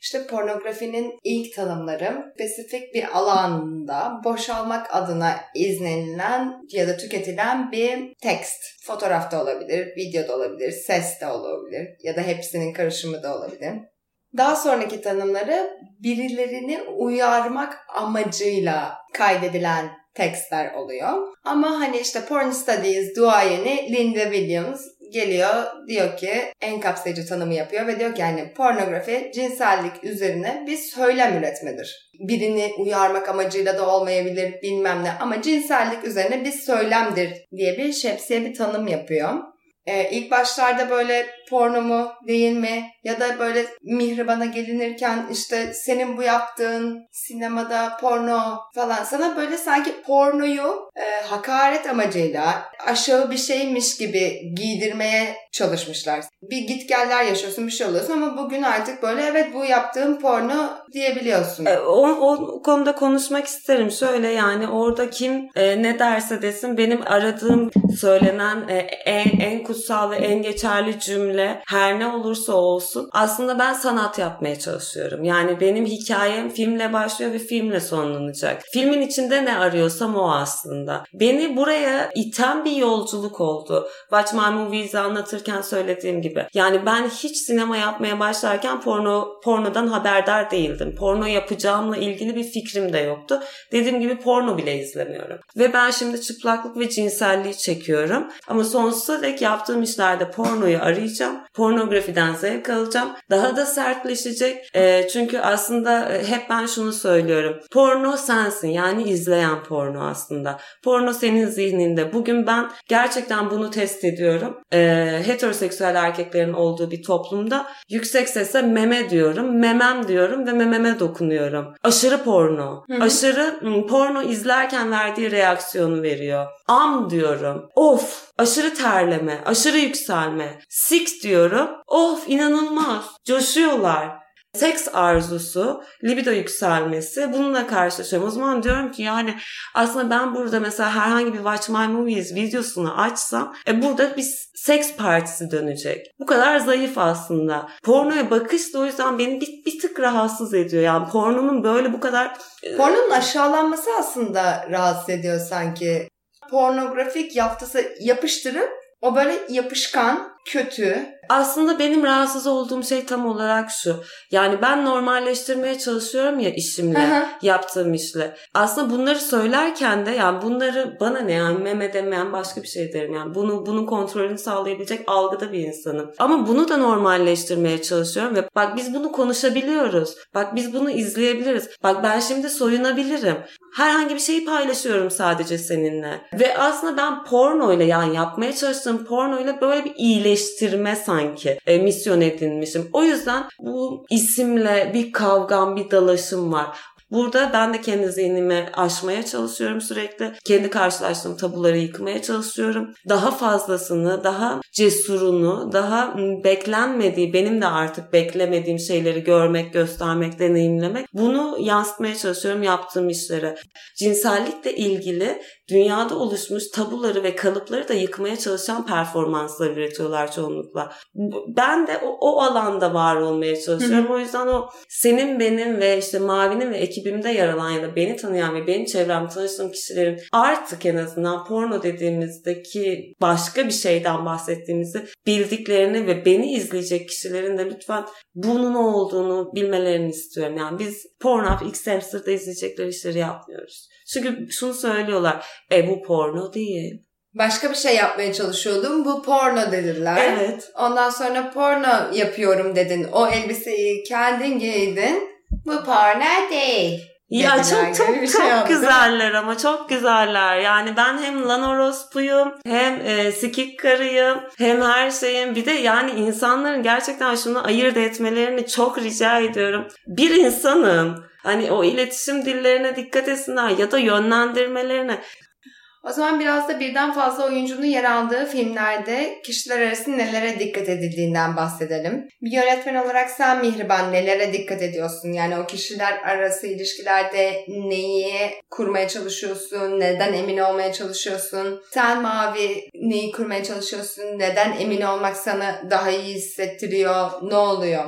İşte pornografinin ilk tanımları spesifik bir alanda boşalmak adına izlenilen ya da tüketilen bir tekst. Fotoğrafta olabilir, videoda olabilir, ses de olabilir ya da hepsinin karışımı da olabilir. Daha sonraki tanımları birilerini uyarmak amacıyla kaydedilen tekstler oluyor. Ama hani işte Porn Studies duayeni Linda Williams geliyor diyor ki en kapsayıcı tanımı yapıyor ve diyor ki yani pornografi cinsellik üzerine bir söylem üretmedir. Birini uyarmak amacıyla da olmayabilir bilmem ne ama cinsellik üzerine bir söylemdir diye bir şemsiye bir tanım yapıyor. Ee, ilk başlarda böyle porno mu değil mi ya da böyle mihribana gelinirken işte senin bu yaptığın sinemada porno falan sana böyle sanki pornoyu e, hakaret amacıyla aşağı bir şeymiş gibi giydirmeye çalışmışlar. Bir gitgeller yaşıyorsun bir şey oluyorsun ama bugün artık böyle evet bu yaptığım porno diyebiliyorsun. E, o, o konuda konuşmak isterim. Şöyle yani orada kim e, ne derse desin benim aradığım söylenen e, en, en kutsal ve en geçerli cümle her ne olursa olsun aslında ben sanat yapmaya çalışıyorum. Yani benim hikayem filmle başlıyor ve filmle sonlanacak. Filmin içinde ne arıyorsam o aslında. Beni buraya iten bir yolculuk oldu. Watch My Movies'i anlatırken söylediğim gibi. Yani ben hiç sinema yapmaya başlarken porno pornodan haberdar değildim. Porno yapacağımla ilgili bir fikrim de yoktu. Dediğim gibi porno bile izlemiyorum. Ve ben şimdi çıplaklık ve cinselliği çekiyorum. Ama sonsuza dek yaptığım işlerde pornoyu arayacağım. Pornografiden zevk alacağım. Daha da sertleşecek. E, çünkü aslında hep ben şunu söylüyorum. Porno sensin. Yani izleyen porno aslında. Porno senin zihninde. Bugün ben gerçekten bunu test ediyorum. E, heteroseksüel erkeklerin olduğu bir toplumda yüksek sesle meme diyorum. Memem diyorum ve mememe dokunuyorum. Aşırı porno. Hı-hı. Aşırı porno izlerken verdiği reaksiyonu veriyor. Am diyorum. Of aşırı terleme, aşırı yükselme. Sik diyorum. Of inanılmaz. Coşuyorlar seks arzusu, libido yükselmesi bununla karşılaşıyorum. O zaman diyorum ki yani aslında ben burada mesela herhangi bir Watch My Movies videosunu açsam e, burada bir seks partisi dönecek. Bu kadar zayıf aslında. Pornoya bakış da o yüzden beni bir, bir tık rahatsız ediyor. Yani pornonun böyle bu kadar... Pornonun aşağılanması aslında rahatsız ediyor sanki. Pornografik yaftası yapıştırıp o böyle yapışkan, kötü. Aslında benim rahatsız olduğum şey tam olarak şu. Yani ben normalleştirmeye çalışıyorum ya işimle, yaptığım işle. Aslında bunları söylerken de yani bunları bana ne yani meme demeyen başka bir şey derim. Yani bunu bunun kontrolünü sağlayabilecek algıda bir insanım. Ama bunu da normalleştirmeye çalışıyorum ve bak biz bunu konuşabiliyoruz. Bak biz bunu izleyebiliriz. Bak ben şimdi soyunabilirim. Herhangi bir şeyi paylaşıyorum sadece seninle. Ve aslında ben porno ile yani yapmaya çalıştığım porno ile böyle bir iyileştirme sanki e, misyon edinmişim. O yüzden bu isimle bir kavgam, bir dalaşım var. Burada ben de kendi zihnimi aşmaya çalışıyorum sürekli. Kendi karşılaştığım tabuları yıkmaya çalışıyorum. Daha fazlasını, daha cesurunu, daha beklenmediği, benim de artık beklemediğim şeyleri görmek, göstermek, deneyimlemek. Bunu yansıtmaya çalışıyorum yaptığım işlere. Cinsellikle ilgili dünyada oluşmuş tabuları ve kalıpları da yıkmaya çalışan performanslar üretiyorlar çoğunlukla. Ben de o, o alanda var olmaya çalışıyorum. Hı hı. O yüzden o senin benim ve işte Mavi'nin ve ekibimde yer alan ya da beni tanıyan ve benim çevrem tanıştığım kişilerin artık en azından porno dediğimizdeki başka bir şeyden bahsettiğimizi bildiklerini ve beni izleyecek kişilerin de lütfen bunun olduğunu bilmelerini istiyorum. Yani biz Pornhub, X-Hamster'da izleyecekleri işleri yapmıyoruz. Çünkü şunu söylüyorlar. E bu porno değil. Başka bir şey yapmaya çalışıyordum. Bu porno dediler. Evet. Ondan sonra porno yapıyorum dedin. O elbiseyi kendin giydin. Bu porno değil. Ya çok çok şey çok oldu, güzeller ama çok güzeller. Yani ben hem lan orospuyum hem e, sikik karıyım hem her şeyim. Bir de yani insanların gerçekten şunu ayırt etmelerini çok rica ediyorum. Bir insanın hani o iletişim dillerine dikkat etsinler ya da yönlendirmelerine. O zaman biraz da birden fazla oyuncunun yer aldığı filmlerde kişiler arası nelere dikkat edildiğinden bahsedelim. Bir yönetmen olarak sen Mihriban nelere dikkat ediyorsun? Yani o kişiler arası ilişkilerde neyi kurmaya çalışıyorsun? Neden emin olmaya çalışıyorsun? Sen Mavi neyi kurmaya çalışıyorsun? Neden emin olmak sana daha iyi hissettiriyor? Ne oluyor?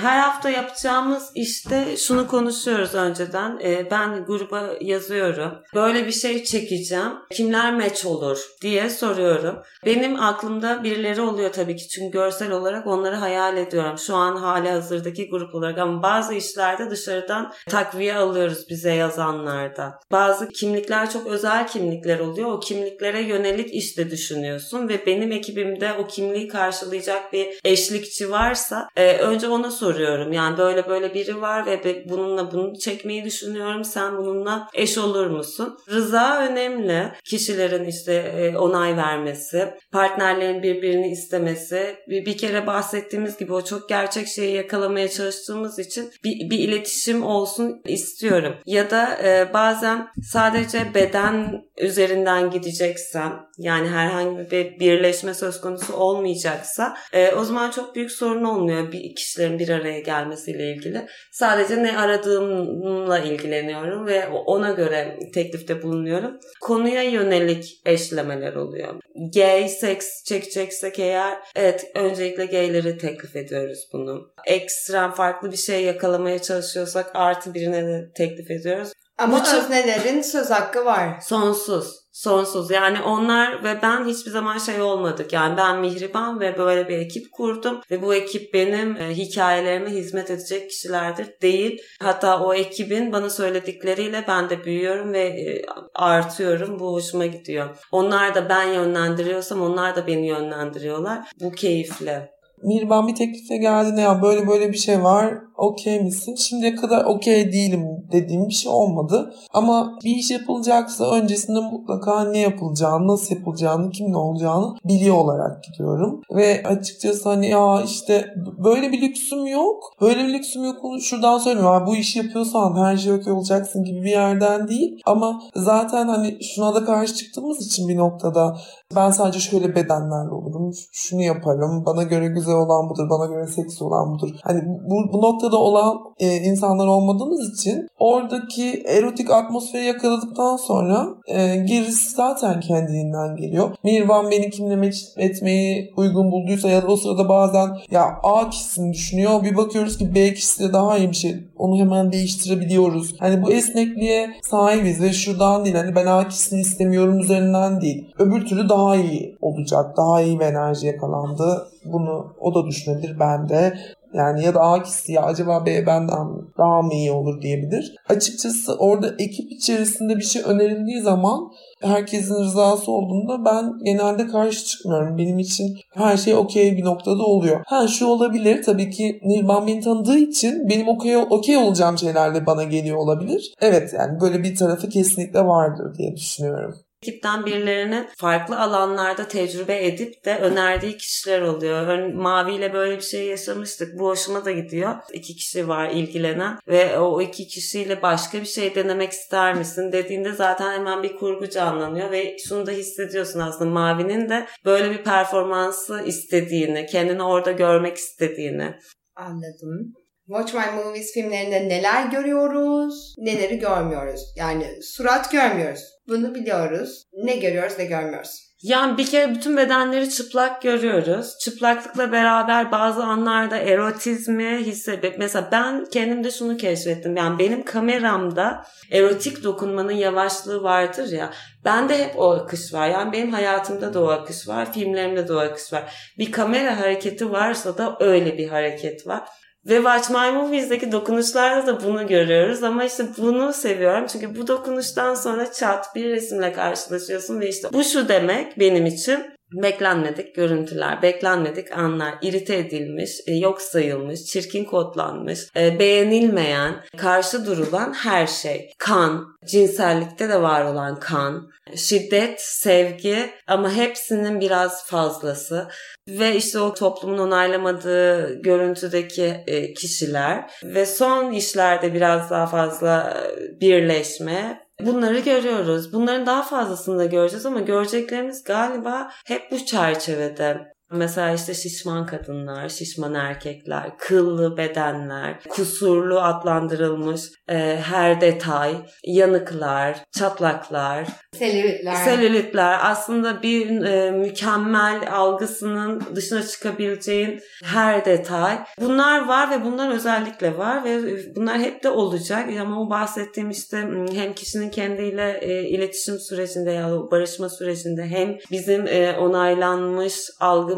Her hafta yapacağımız işte şunu konuşuyoruz önceden. Ee, ben gruba yazıyorum. Böyle bir şey çekeceğim. Kimler meç olur diye soruyorum. Benim aklımda birileri oluyor tabii ki. Çünkü görsel olarak onları hayal ediyorum. Şu an hali hazırdaki grup olarak ama bazı işlerde dışarıdan takviye alıyoruz bize yazanlarda. Bazı kimlikler çok özel kimlikler oluyor. O kimliklere yönelik işte düşünüyorsun ve benim ekibimde o kimliği karşılayacak bir eşlikçi varsa e, önce ona soruyorum. Yani böyle böyle biri var ve bununla bunu çekmeyi düşünüyorum. Sen bununla eş olur musun? Rıza önemli. Kişilerin işte e, onay vermesi, partnerlerin birbirini istemesi. Bir, kere bahsettiğimiz gibi o çok gerçek şeyi yakalamaya çalıştığımız için bir, bir iletişim olsun istiyorum. Ya da e, bazen sadece beden üzerinden gideceksem yani herhangi bir birleşme söz konusu olmayacaksa e, o zaman çok büyük sorun olmuyor bir kişilerin bir araya gelmesiyle ilgili. Sadece ne aradığımla ilgileniyorum ve ona göre teklifte bulunuyorum. Konuya yönelik eşlemeler oluyor. Gay seks çekeceksek eğer evet öncelikle gayleri teklif ediyoruz bunu. Ekstrem farklı bir şey yakalamaya çalışıyorsak artı birine de teklif ediyoruz. Ama Bu öznelerin söz hakkı var. Sonsuz. Sonsuz. Yani onlar ve ben hiçbir zaman şey olmadık. Yani ben Mihriban ve böyle bir ekip kurdum ve bu ekip benim e, hikayelerime hizmet edecek kişilerdir değil. Hatta o ekibin bana söyledikleriyle ben de büyüyorum ve e, artıyorum. Bu hoşuma gidiyor. Onlar da ben yönlendiriyorsam onlar da beni yönlendiriyorlar. Bu keyifli. Mirban bir teklifle geldiğinde ya böyle böyle bir şey var okey misin? Şimdiye kadar okey değilim dediğim bir şey olmadı. Ama bir iş yapılacaksa öncesinde mutlaka ne yapılacağını, nasıl yapılacağını, kimle olacağını biliyor olarak gidiyorum. Ve açıkçası hani ya işte böyle bir lüksüm yok. Böyle bir lüksüm yok onu şuradan söylüyorum. Bu işi yapıyorsan her şey okey olacaksın gibi bir yerden değil. Ama zaten hani şuna da karşı çıktığımız için bir noktada ben sadece şöyle bedenlerle olurum. Şunu yaparım. Bana göre güzel olan budur. Bana göre seks olan budur. Hani bu, bu noktada olan e, insanlar olmadığımız için oradaki erotik atmosferi yakaladıktan sonra e, gerisi zaten kendiliğinden geliyor. Mirvan beni kimle etmeyi uygun bulduysa ya da o sırada bazen ya A kişisini düşünüyor. Bir bakıyoruz ki B kişisi de daha iyi bir şey. Onu hemen değiştirebiliyoruz. Hani bu esnekliğe sahibiz ve şuradan değil. Hani ben A kişisini istemiyorum üzerinden değil. Öbür türlü daha iyi olacak. Daha iyi bir enerji yakalandı. Bunu o da düşünebilir ben de. Yani ya da A kişisi ya acaba B benden daha mı iyi olur diyebilir. Açıkçası orada ekip içerisinde bir şey önerildiği zaman herkesin rızası olduğunda ben genelde karşı çıkmıyorum. Benim için her şey okey bir noktada oluyor. Ha şu olabilir tabii ki Nirvan beni tanıdığı için benim okey okey olacağım şeyler de bana geliyor olabilir. Evet yani böyle bir tarafı kesinlikle vardır diye düşünüyorum ekipten birilerini farklı alanlarda tecrübe edip de önerdiği kişiler oluyor. Örneğin Mavi ile böyle bir şey yaşamıştık. Bu hoşuma da gidiyor. İki kişi var ilgilenen ve o iki kişiyle başka bir şey denemek ister misin dediğinde zaten hemen bir kurgu canlanıyor ve şunu da hissediyorsun aslında Mavi'nin de böyle bir performansı istediğini, kendini orada görmek istediğini. Anladım. Watch My Movies filmlerinde neler görüyoruz, neleri görmüyoruz. Yani surat görmüyoruz. Bunu biliyoruz. Ne görüyoruz ne görmüyoruz. Yani bir kere bütün bedenleri çıplak görüyoruz. Çıplaklıkla beraber bazı anlarda erotizmi hissedip mesela ben kendimde şunu keşfettim. Yani benim kameramda erotik dokunmanın yavaşlığı vardır ya. Bende hep o akış var. Yani benim hayatımda da o akış var. Filmlerimde de o akış var. Bir kamera hareketi varsa da öyle bir hareket var. Ve Watch My Movies'deki dokunuşlarda da bunu görüyoruz ama işte bunu seviyorum. Çünkü bu dokunuştan sonra çat bir resimle karşılaşıyorsun ve işte bu şu demek benim için beklenmedik görüntüler, beklenmedik anlar, irite edilmiş, e, yok sayılmış, çirkin kodlanmış, e, beğenilmeyen, karşı durulan her şey. Kan, cinsellikte de var olan kan, şiddet, sevgi ama hepsinin biraz fazlası ve işte o toplumun onaylamadığı görüntüdeki e, kişiler ve son işlerde biraz daha fazla birleşme Bunları görüyoruz. Bunların daha fazlasını da göreceğiz ama göreceklerimiz galiba hep bu çerçevede. Mesela işte şişman kadınlar, şişman erkekler, kıllı bedenler, kusurlu adlandırılmış e, her detay, yanıklar, çatlaklar, Selülitler. selülitler aslında bir e, mükemmel algısının dışına çıkabileceğin her detay. Bunlar var ve bunlar özellikle var ve bunlar hep de olacak ama o bahsettiğim işte hem kişinin kendiyle e, iletişim sürecinde ya da barışma sürecinde hem bizim e, onaylanmış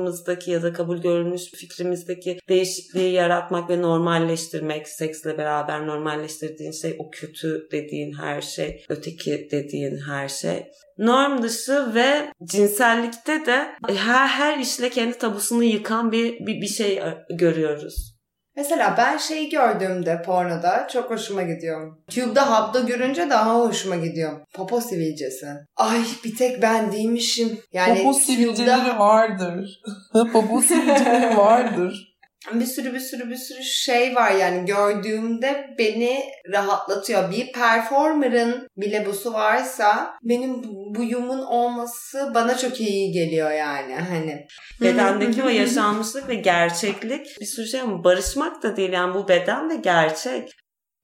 algımızdaki ya da kabul görülmüş fikrimizdeki değişikliği yaratmak ve normalleştirmek seksle beraber normalleştirdiğin şey o kötü dediğin her şey öteki dediğin her şey norm dışı ve cinsellikte de her her işle kendi tabusunu yıkan bir bir, bir şey görüyoruz. Mesela ben şeyi gördüğümde pornoda çok hoşuma gidiyor. Tube'da Hub'da görünce daha hoşuma gidiyor. Popo sivilcesi. Ay bir tek ben değilmişim. Yani Popo sivilceleri vardır. Popo sivilceleri vardır. Bir sürü bir sürü bir sürü şey var yani gördüğümde beni rahatlatıyor. Bir performer'ın bile busu varsa benim buyumun olması bana çok iyi geliyor yani hani. Bedendeki o yaşanmışlık ve gerçeklik bir sürü şey ama barışmak da değil yani bu beden de gerçek.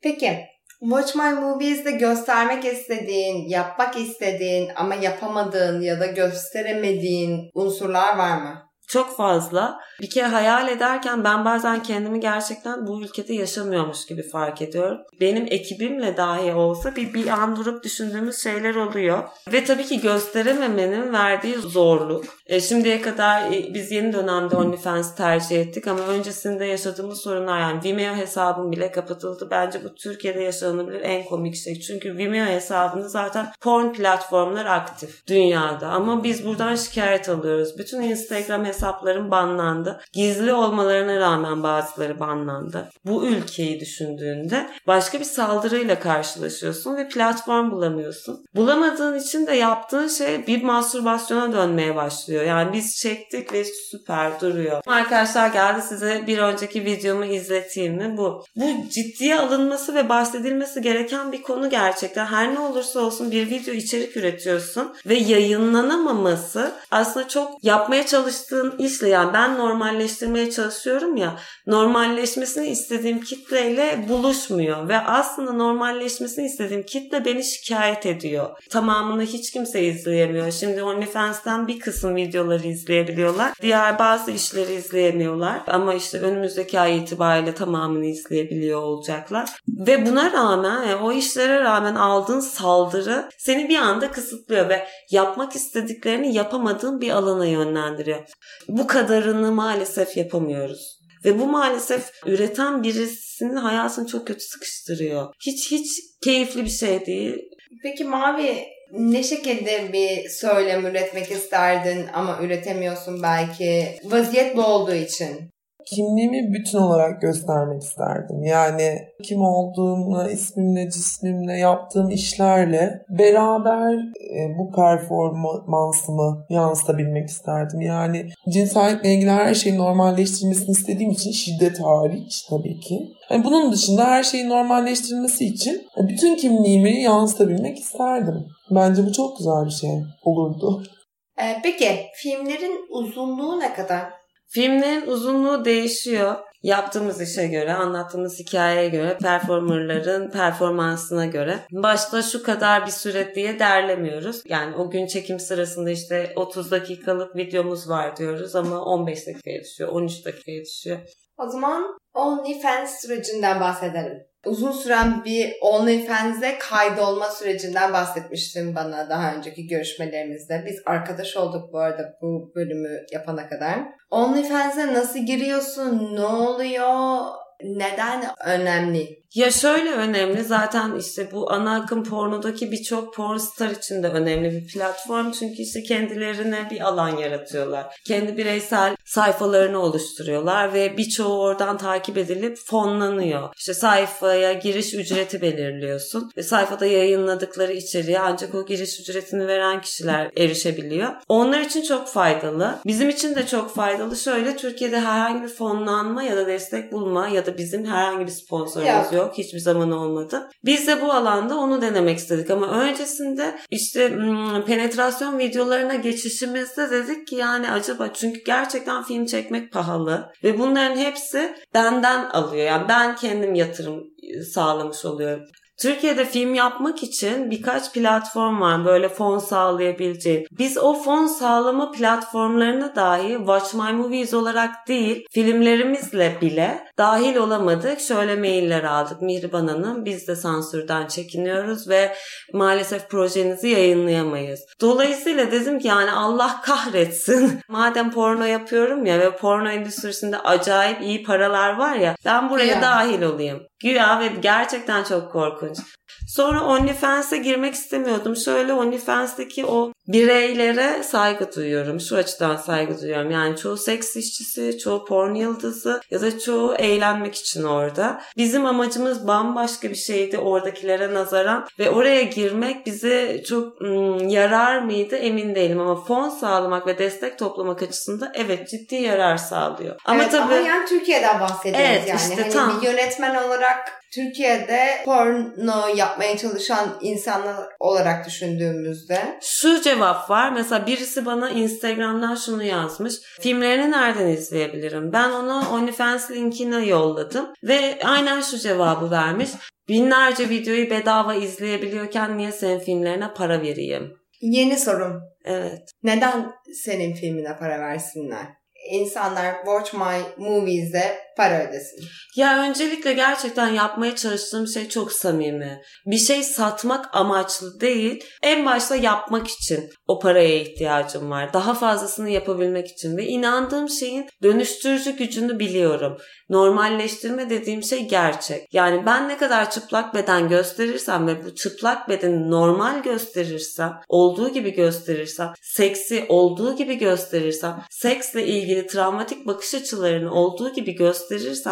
Peki Watch My Movies'de göstermek istediğin, yapmak istediğin ama yapamadığın ya da gösteremediğin unsurlar var mı? Çok fazla. Bir kere hayal ederken ben bazen kendimi gerçekten bu ülkede yaşamıyormuş gibi fark ediyorum. Benim ekibimle dahi olsa bir, bir an durup düşündüğümüz şeyler oluyor. Ve tabii ki gösterememenin verdiği zorluk. E, şimdiye kadar e, biz yeni dönemde OnlyFans tercih ettik ama öncesinde yaşadığımız sorunlar yani Vimeo hesabım bile kapatıldı. Bence bu Türkiye'de yaşanabilir en komik şey. Çünkü Vimeo hesabında zaten porn platformlar aktif dünyada. Ama biz buradan şikayet alıyoruz. Bütün Instagram hesaplarım banlandı. Gizli olmalarına rağmen bazıları banlandı. Bu ülkeyi düşündüğünde başka bir saldırıyla karşılaşıyorsun ve platform bulamıyorsun. Bulamadığın için de yaptığın şey bir mastürbasyona dönmeye başlıyor. Yani biz çektik ve süper duruyor. Arkadaşlar geldi size bir önceki videomu izleteyim mi? Bu. Bu ciddiye alınması ve bahsedilmesi gereken bir konu gerçekten. Her ne olursa olsun bir video içerik üretiyorsun ve yayınlanamaması aslında çok yapmaya çalıştığın işle yani ben normalleştirmeye çalışıyorum ya normalleşmesini istediğim kitleyle buluşmuyor ve aslında normalleşmesini istediğim kitle beni şikayet ediyor. Tamamını hiç kimse izleyemiyor. Şimdi OnlyFans'ten bir kısım videoları izleyebiliyorlar. Diğer bazı işleri izleyemiyorlar. Ama işte önümüzdeki ay itibariyle tamamını izleyebiliyor olacaklar. Ve buna rağmen yani o işlere rağmen aldığın saldırı seni bir anda kısıtlıyor ve yapmak istediklerini yapamadığın bir alana yönlendiriyor. Bu kadarını maalesef yapamıyoruz. Ve bu maalesef üreten birisinin hayatını çok kötü sıkıştırıyor. Hiç hiç keyifli bir şey değil. Peki Mavi ne şekilde bir söylem üretmek isterdin ama üretemiyorsun belki vaziyet bu olduğu için? Kimliğimi bütün olarak göstermek isterdim. Yani kim olduğumla, ismimle, cismimle, yaptığım işlerle beraber e, bu performansımı yansıtabilmek isterdim. Yani cinsellikle ilgili her şeyi normalleştirmesini istediğim için şiddet hariç tabii ki. Yani bunun dışında her şeyin normalleştirilmesi için bütün kimliğimi yansıtabilmek isterdim. Bence bu çok güzel bir şey olurdu. Ee, peki filmlerin uzunluğu ne kadar? Filmlerin uzunluğu değişiyor. Yaptığımız işe göre, anlattığımız hikayeye göre, performerların performansına göre. Başta şu kadar bir süre diye derlemiyoruz. Yani o gün çekim sırasında işte 30 dakikalık videomuz var diyoruz ama 15 dakikaya düşüyor, 13 dakikaya düşüyor. O zaman OnlyFans sürecinden bahsedelim. Uzun süren bir OnlyFans'e kaydolma sürecinden bahsetmiştin bana daha önceki görüşmelerimizde. Biz arkadaş olduk bu arada bu bölümü yapana kadar. OnlyFans'e nasıl giriyorsun? Ne oluyor? Neden önemli? Ya şöyle önemli zaten işte bu ana akım pornodaki birçok porn star için de önemli bir platform. Çünkü işte kendilerine bir alan yaratıyorlar. Kendi bireysel sayfalarını oluşturuyorlar ve birçoğu oradan takip edilip fonlanıyor. İşte sayfaya giriş ücreti belirliyorsun ve sayfada yayınladıkları içeriğe ancak o giriş ücretini veren kişiler erişebiliyor. Onlar için çok faydalı. Bizim için de çok faydalı. Şöyle Türkiye'de herhangi bir fonlanma ya da destek bulma ya da bizim herhangi bir sponsorumuz yok. Yok. Hiçbir zaman olmadı. Biz de bu alanda onu denemek istedik ama öncesinde işte hmm, penetrasyon videolarına geçişimizde dedik ki yani acaba çünkü gerçekten film çekmek pahalı ve bunların hepsi benden alıyor. Yani ben kendim yatırım sağlamış oluyorum. Türkiye'de film yapmak için birkaç platform var böyle fon sağlayabileceği. Biz o fon sağlama platformlarına dahi Watch My Movies olarak değil filmlerimizle bile dahil olamadık. Şöyle mailler aldık. Mihriban Hanım biz de sansürden çekiniyoruz ve maalesef projenizi yayınlayamayız. Dolayısıyla dedim ki yani Allah kahretsin. Madem porno yapıyorum ya ve porno endüstrisinde acayip iyi paralar var ya ben buraya Ya. dahil olayım. Güya ve gerçekten çok korkunç. Sonra OnlyFans'e girmek istemiyordum. Şöyle OnlyFans'teki o bireylere saygı duyuyorum. Şu açıdan saygı duyuyorum. Yani çoğu seks işçisi, çoğu porn yıldızı ya da çoğu eğlenmek için orada. Bizim amacımız bambaşka bir şeydi oradakilere nazaran ve oraya girmek bize çok ım, yarar mıydı emin değilim ama fon sağlamak ve destek toplamak açısından evet ciddi yarar sağlıyor. Ama evet, tabii ama yani Türkiye'den bahsediyoruz Evet, yani. işte hani tam. bir yönetmen olarak Türkiye'de porno yapmaya çalışan insanlar olarak düşündüğümüzde Şu cevap var. Mesela birisi bana Instagram'dan şunu yazmış. Filmlerini nereden izleyebilirim? Ben ona OnlyFans linkini yolladım. Ve aynen şu cevabı vermiş. Binlerce videoyu bedava izleyebiliyorken niye senin filmlerine para vereyim? yeni sorum. Evet. Neden senin filmine para versinler? İnsanlar Watch My Movies'e para ödesin. Ya öncelikle gerçekten yapmaya çalıştığım şey çok samimi. Bir şey satmak amaçlı değil. En başta yapmak için o paraya ihtiyacım var. Daha fazlasını yapabilmek için ve inandığım şeyin dönüştürücü gücünü biliyorum. Normalleştirme dediğim şey gerçek. Yani ben ne kadar çıplak beden gösterirsem ve bu çıplak bedeni normal gösterirsem, olduğu gibi gösterirsem, seksi olduğu gibi gösterirsem, seksle ilgili travmatik bakış açılarını olduğu gibi gösterirsem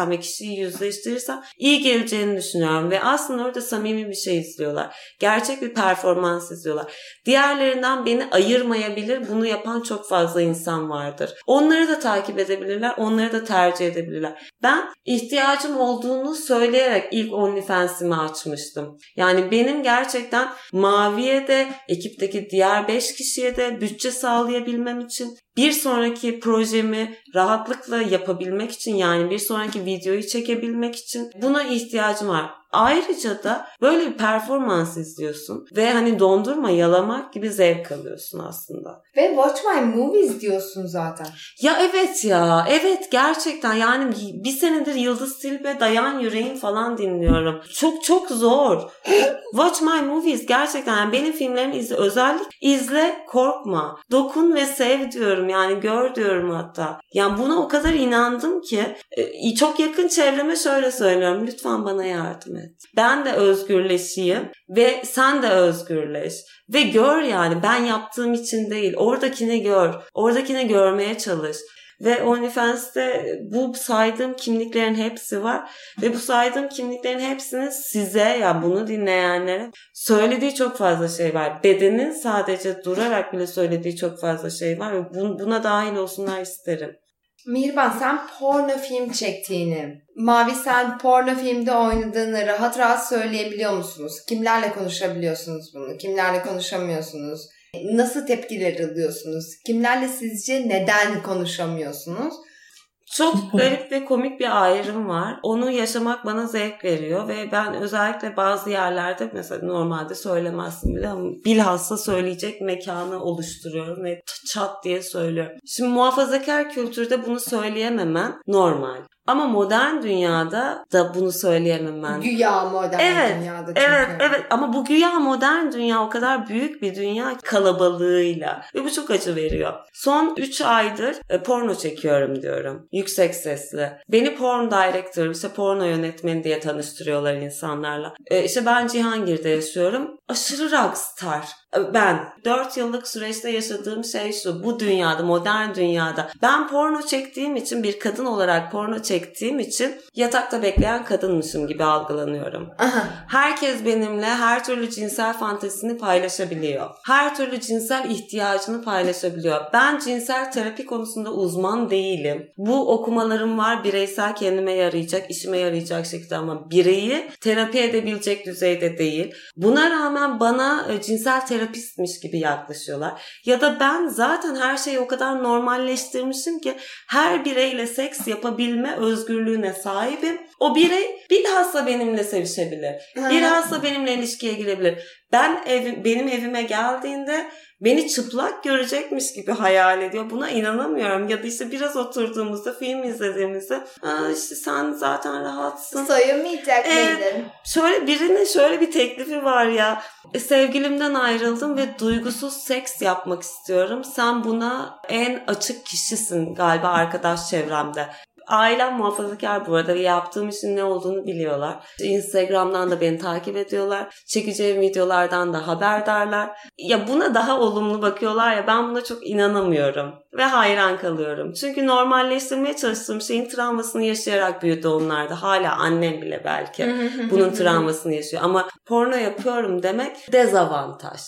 ve kişiyi yüzleştirirsem iyi geleceğini düşünüyorum ve aslında orada samimi bir şey izliyorlar. Gerçek bir performans izliyorlar. Diğerlerinden beni ayırmayabilir. Bunu yapan çok fazla insan vardır. Onları da takip edebilirler. Onları da tercih edebilirler. Ben ihtiyacım olduğunu söyleyerek ilk OnlyFans'imi açmıştım. Yani benim gerçekten Mavi'ye de ekipteki diğer 5 kişiye de bütçe sağlayabilmem için bir sonraki projemi rahatlıkla yapabilmek için yani bir sonraki videoyu çekebilmek için buna ihtiyacım var. Ayrıca da böyle bir performans izliyorsun ve hani dondurma yalamak gibi zevk alıyorsun aslında. Ve Watch My Movies diyorsun zaten. Ya evet ya evet gerçekten yani bir senedir Yıldız Tilbe Dayan Yüreğin falan dinliyorum. Çok çok zor. Watch My Movies gerçekten yani benim filmlerimi izle özellikle izle korkma. Dokun ve sev diyorum yani gör diyorum hatta. Yani buna o kadar inandım ki e, çok yakın çevreme şöyle söylüyorum lütfen bana yardım et. Ben de özgürleşeyim ve sen de özgürleş. Ve gör yani ben yaptığım için değil oradakini gör. Oradakini görmeye çalış. Ve OnlyFans'te bu saydığım kimliklerin hepsi var. Ve bu saydığım kimliklerin hepsinin size ya yani bunu dinleyenlere söylediği çok fazla şey var. Bedenin sadece durarak bile söylediği çok fazla şey var. Ve buna dahil olsunlar isterim. Mirban sen porno film çektiğini, Mavi sen porno filmde oynadığını rahat rahat söyleyebiliyor musunuz? Kimlerle konuşabiliyorsunuz bunu? Kimlerle konuşamıyorsunuz? Nasıl tepkiler alıyorsunuz? Kimlerle sizce neden konuşamıyorsunuz? Çok garip ve komik bir ayrım var. Onu yaşamak bana zevk veriyor ve ben özellikle bazı yerlerde mesela normalde söylemezsin bile ama bilhassa söyleyecek mekanı oluşturuyorum ve çat diye söylüyorum. Şimdi muhafazakar kültürde bunu söyleyememem normal. Ama modern dünyada da bunu söyleyemem Güya modern evet, dünyada çünkü. Evet, evet ama bu güya modern dünya o kadar büyük bir dünya kalabalığıyla ve bu çok acı veriyor. Son 3 aydır e, porno çekiyorum diyorum. Yüksek sesli. Beni porn director, işte porno yönetmeni diye tanıştırıyorlar insanlarla. E, işte ben Cihangir'de yaşıyorum. Aşırı rockstar. Ben 4 yıllık süreçte yaşadığım şey şu. Bu dünyada, modern dünyada. Ben porno çektiğim için bir kadın olarak porno çektiğim için yatakta bekleyen kadınmışım gibi algılanıyorum. Aha. Herkes benimle her türlü cinsel fantezisini paylaşabiliyor. Her türlü cinsel ihtiyacını paylaşabiliyor. Ben cinsel terapi konusunda uzman değilim. Bu okumalarım var bireysel kendime yarayacak, işime yarayacak şekilde ama bireyi terapi edebilecek düzeyde değil. Buna rağmen bana e, cinsel terapistmiş gibi yaklaşıyorlar. Ya da ben zaten her şeyi o kadar normalleştirmişim ki her bireyle seks yapabilme özgürlüğüne sahibim. O birey bilhassa benimle sevişebilir. Bilhassa benimle ilişkiye girebilir. Ben ev, benim evime geldiğinde beni çıplak görecekmiş gibi hayal ediyor. Buna inanamıyorum. Ya da işte biraz oturduğumuzda film izlediğimizde Aa işte sen zaten rahatsın. Soyunmayacak Evet. mıydın? Şöyle birinin şöyle bir teklifi var ya. E, Sevgilimden ayrıldım ve duygusuz seks yapmak istiyorum. Sen buna en açık kişisin galiba arkadaş çevremde. Ailem muhafazakar bu arada yaptığım işin ne olduğunu biliyorlar. Instagram'dan da beni takip ediyorlar. Çekeceğim videolardan da haberdarlar. Ya buna daha olumlu bakıyorlar ya ben buna çok inanamıyorum. Ve hayran kalıyorum. Çünkü normalleştirmeye çalıştığım şeyin travmasını yaşayarak büyüdü onlar da. Hala annem bile belki bunun travmasını yaşıyor. Ama porno yapıyorum demek dezavantaj.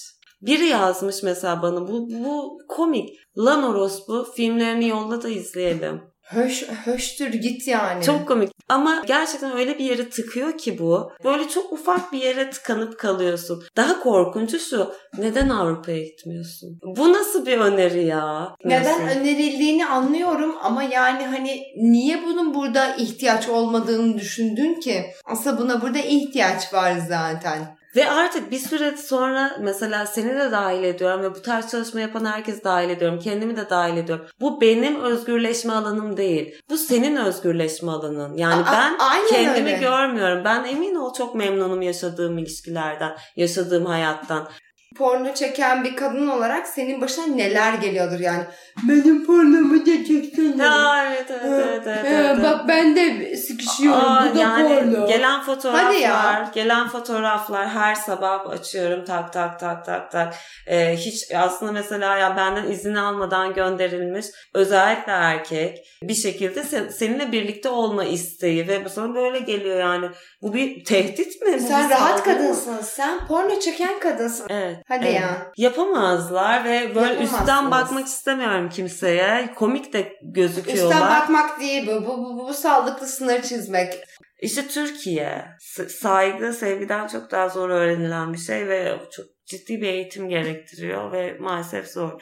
Biri yazmış mesela bana bu, bu komik. Lan orospu filmlerini yolla da izleyelim. Höş, höştür git yani. Çok komik. Ama gerçekten öyle bir yere tıkıyor ki bu. Böyle çok ufak bir yere tıkanıp kalıyorsun. Daha korkuncu şu. Neden Avrupa'ya gitmiyorsun? Bu nasıl bir öneri ya? Neden Nasıl? önerildiğini anlıyorum ama yani hani niye bunun burada ihtiyaç olmadığını düşündün ki? Aslında buna burada ihtiyaç var zaten. Ve artık bir süre sonra mesela seni de dahil ediyorum ve bu tarz çalışma yapan herkes dahil ediyorum. Kendimi de dahil ediyorum. Bu benim özgürleşme alanım değil. Bu senin özgürleşme alanın. Yani A- ben kendimi öyle. görmüyorum. Ben emin ol çok memnunum yaşadığım ilişkilerden, yaşadığım hayattan. Porno çeken bir kadın olarak senin başına neler geliyordur yani. Benim pornomu da çeksene. Ya evet evet evet. evet, Ha, evet. Bak ben de sıkışıyorum. Aa, Bu da yani porno. gelen fotoğraflar, gelen fotoğraflar her sabah açıyorum tak tak tak tak tak. Ee, hiç aslında mesela ya benden izin almadan gönderilmiş özellikle erkek bir şekilde sen- seninle birlikte olma isteği ve sana böyle geliyor yani. Bu bir tehdit mi? Sen rahat saldırı mı? kadınsın. Sen porno çeken kadınsın. Evet. Hadi evet. ya. Yapamazlar ve böyle üstten bakmak istemiyorum kimseye. Komik de gözüküyorlar. Üstten bakmak değil bu. Bu, bu, bu, bu sağlıklı sınır çizmek. İşte Türkiye saygı sevgiden çok daha zor öğrenilen bir şey ve çok ciddi bir eğitim gerektiriyor ve maalesef zor.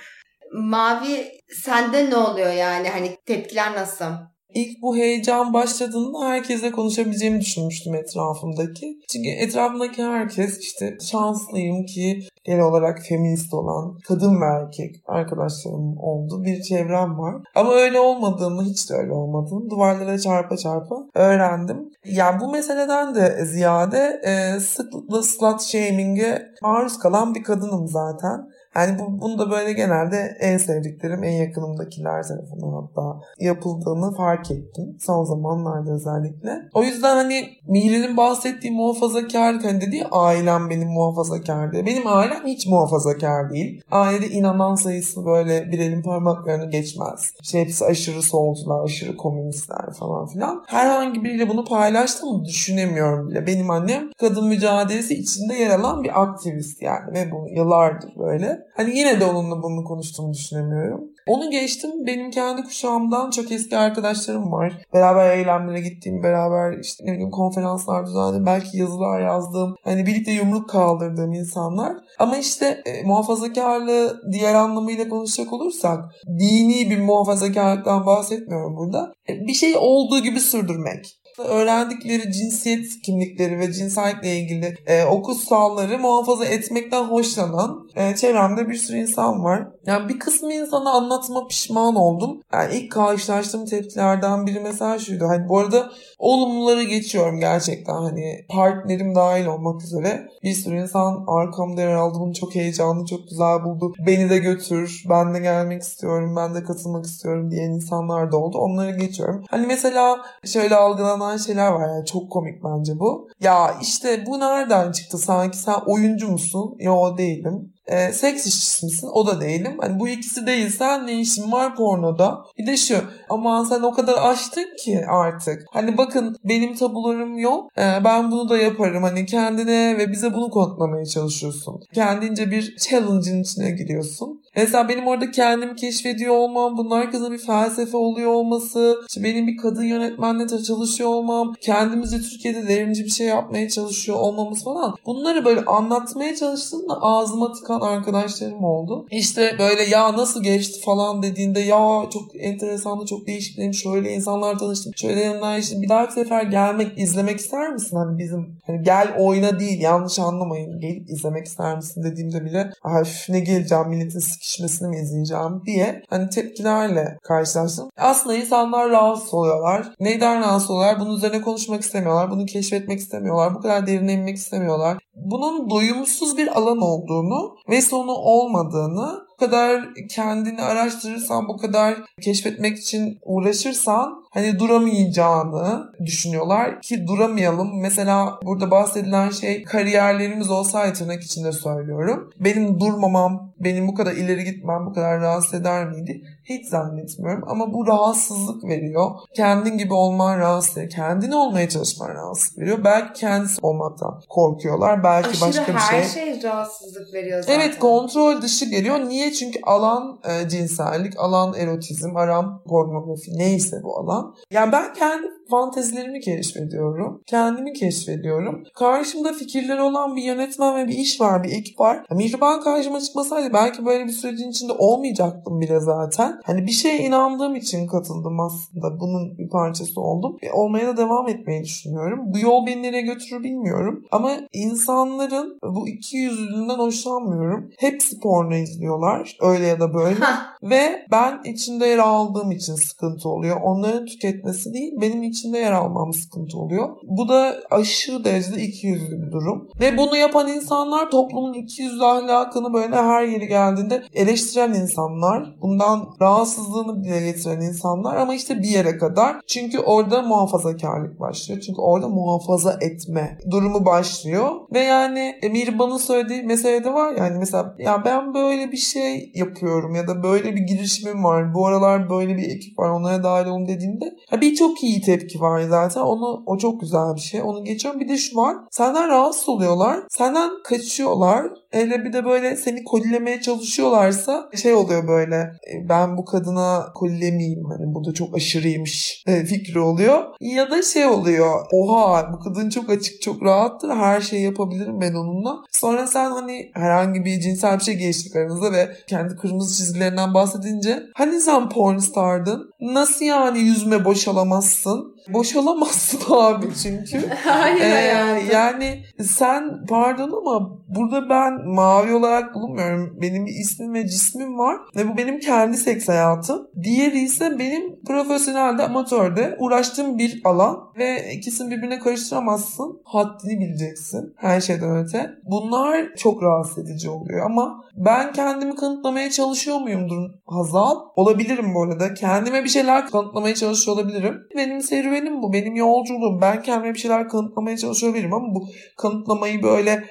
Mavi sende ne oluyor yani? Hani tepkiler nasıl? İlk bu heyecan başladığında herkesle konuşabileceğimi düşünmüştüm etrafımdaki. Çünkü etrafımdaki herkes işte şanslıyım ki genel olarak feminist olan kadın ve erkek arkadaşlarım oldu. Bir çevrem var. Ama öyle olmadığını hiç de öyle olmadığını duvarlara çarpa çarpa öğrendim. Yani bu meseleden de ziyade e, sıklıkla slut shaming'e maruz kalan bir kadınım zaten. Yani bu, bunu da böyle genelde en sevdiklerim, en yakınımdakiler tarafından hatta yapıldığını fark ettim. Son zamanlarda özellikle. O yüzden hani Mihri'nin bahsettiği muhafazakarlık hani dediği ailem benim muhafazakar diye. Benim ailem hiç muhafazakar değil. Ailede inanan sayısı böyle bir elin parmaklarını geçmez. İşte hepsi aşırı solcular, aşırı komünistler falan filan. Herhangi biriyle bunu paylaştığımı düşünemiyorum bile. Benim annem kadın mücadelesi içinde yer alan bir aktivist yani ve bu yıllardır böyle. Hani yine de onunla bunu konuştuğumu düşünemiyorum. Onu geçtim. Benim kendi kuşağımdan çok eski arkadaşlarım var. Beraber eylemlere gittiğim, beraber işte ne bileyim konferanslar düzenledim, belki yazılar yazdığım, hani birlikte yumruk kaldırdığım insanlar. Ama işte e, muhafazakarlığı diğer anlamıyla konuşacak olursak dini bir muhafazakarlıktan bahsetmiyorum burada. E, bir şey olduğu gibi sürdürmek öğrendikleri cinsiyet kimlikleri ve cinsellikle ilgili e, o muhafaza etmekten hoşlanan e, çevremde bir sürü insan var. Yani bir kısmı insana anlatma pişman oldum. Yani ilk karşılaştığım tepkilerden biri mesela şuydu. Hani bu arada olumluları geçiyorum gerçekten. Hani partnerim dahil olmak üzere bir sürü insan arkamda yer aldı. Bunu çok heyecanlı, çok güzel buldu. Beni de götür, ben de gelmek istiyorum, ben de katılmak istiyorum diyen insanlar da oldu. Onları geçiyorum. Hani mesela şöyle algılanan şeyler var yani çok komik bence bu. Ya işte bu nereden çıktı sanki sen oyuncu musun? Yo değilim. e, seks işçisi misin? O da değilim. Hani bu ikisi değilsen ne işin var pornoda? Bir de şu aman sen o kadar açtın ki artık. Hani bakın benim tabularım yok. E, ben bunu da yaparım. Hani kendine ve bize bunu kodlamaya çalışıyorsun. Kendince bir challenge'ın içine giriyorsun. Mesela benim orada kendimi keşfediyor olmam, bunun arkasında bir felsefe oluyor olması, işte benim bir kadın yönetmenle çalışıyor olmam, kendimizi Türkiye'de devrimci bir şey yapmaya çalışıyor olmamız falan. Bunları böyle anlatmaya çalıştığımda ağzıma tıkan arkadaşlarım oldu. İşte böyle ya nasıl geçti falan dediğinde ya çok enteresandı, çok değişik şöyle insanlar tanıştım, şöyle yanlar işte bir dahaki sefer gelmek, izlemek ister misin? Hani bizim hani gel oyna değil yanlış anlamayın gelip izlemek ister misin dediğimde bile ne geleceğim milletin sıkışmasını mı izleyeceğim diye hani tepkilerle karşılaştım. Aslında insanlar rahatsız oluyorlar. Neyden rahatsız oluyorlar? Bunun üzerine konuşmak istemiyorlar. Bunu keşfetmek istemiyorlar. Bu kadar derine inmek istemiyorlar. Bunun doyumsuz bir alan olduğunu ve sonu olmadığını bu kadar kendini araştırırsan, bu kadar keşfetmek için uğraşırsan hani duramayacağını düşünüyorlar ki duramayalım. Mesela burada bahsedilen şey kariyerlerimiz olsaydı tırnak içinde söylüyorum. Benim durmamam, benim bu kadar ileri gitmem bu kadar rahatsız eder miydi? Hiç zannetmiyorum ama bu rahatsızlık veriyor. Kendin gibi olman rahatsız ediyor. Kendini olmaya çalışman rahatsız veriyor. Belki kendisi olmaktan korkuyorlar. Belki Aşırı başka bir her şey. şey rahatsızlık veriyor zaten. Evet kontrol dışı geliyor. Niye? Çünkü alan e, cinsellik, alan erotizm, aram pornografi neyse bu alan. Yani ben kendi fantezilerimi keşfediyorum. Kendimi keşfediyorum. Karşımda fikirleri olan bir yönetmen ve bir iş var, bir ekip var. Mihriban karşıma çıkmasaydı belki böyle bir sürecin içinde olmayacaktım bile zaten. Hani bir şeye inandığım için katıldım aslında. Bunun bir parçası oldum. Ve olmaya da devam etmeyi düşünüyorum. Bu yol beni nereye götürür bilmiyorum. Ama insanların bu iki yüzlülüğünden hoşlanmıyorum. Hepsi porno izliyorlar. Öyle ya da böyle. Ve ben içinde yer aldığım için sıkıntı oluyor. Onların tüketmesi değil, benim içinde yer almam sıkıntı oluyor. Bu da aşırı derecede ikiyüzlü bir durum. Ve bunu yapan insanlar toplumun ikiyüzlü ahlakını böyle her yeri geldiğinde eleştiren insanlar. Bundan rahatsızlığını dile getiren insanlar ama işte bir yere kadar. Çünkü orada muhafazakarlık başlıyor. Çünkü orada muhafaza etme durumu başlıyor. Ve yani Mirban'ın söylediği mesele de var yani mesela ya ben böyle bir şey yapıyorum ya da böyle bir girişimim var. Bu aralar böyle bir ekip var onlara dahil olun dediğinde birçok iyi tepki var zaten. Onu o çok güzel bir şey. Onu geçiyorum. Bir de şu var. Senden rahatsız oluyorlar. Senden kaçıyorlar. Hele bir de böyle seni kolilemeye çalışıyorlarsa şey oluyor böyle e, ben bu kadına kolilemeyeyim hani bu da çok aşırıymış e, fikri oluyor. Ya da şey oluyor oha bu kadın çok açık çok rahattır her şeyi yapabilirim ben onunla. Sonra sen hani herhangi bir cinsel bir şey geçtik aranızda ve kendi kırmızı çizgilerinden bahsedince hani sen pornstardın nasıl yani yüzme boşalamazsın? Boşalamazsın abi çünkü. Hayır ee, yani. yani sen pardon ama burada ben mavi olarak bulunmuyorum. Benim bir ismim ve cismim var ve bu benim kendi seks hayatım. Diğeri ise benim profesyonelde, amatörde uğraştığım bir alan ve ikisini birbirine karıştıramazsın. Haddini bileceksin her şeyden öte. Bunlar çok rahatsız edici oluyor ama ben kendimi kanıtlamaya çalışıyor muyumdur Hazal? Olabilirim bu arada. Kendime bir şeyler kanıtlamaya çalışıyor olabilirim. Benim serüvenim bu. Benim yolculuğum. Ben kendime bir şeyler kanıtlamaya çalışıyor olabilirim ama bu kanıtlamayı böyle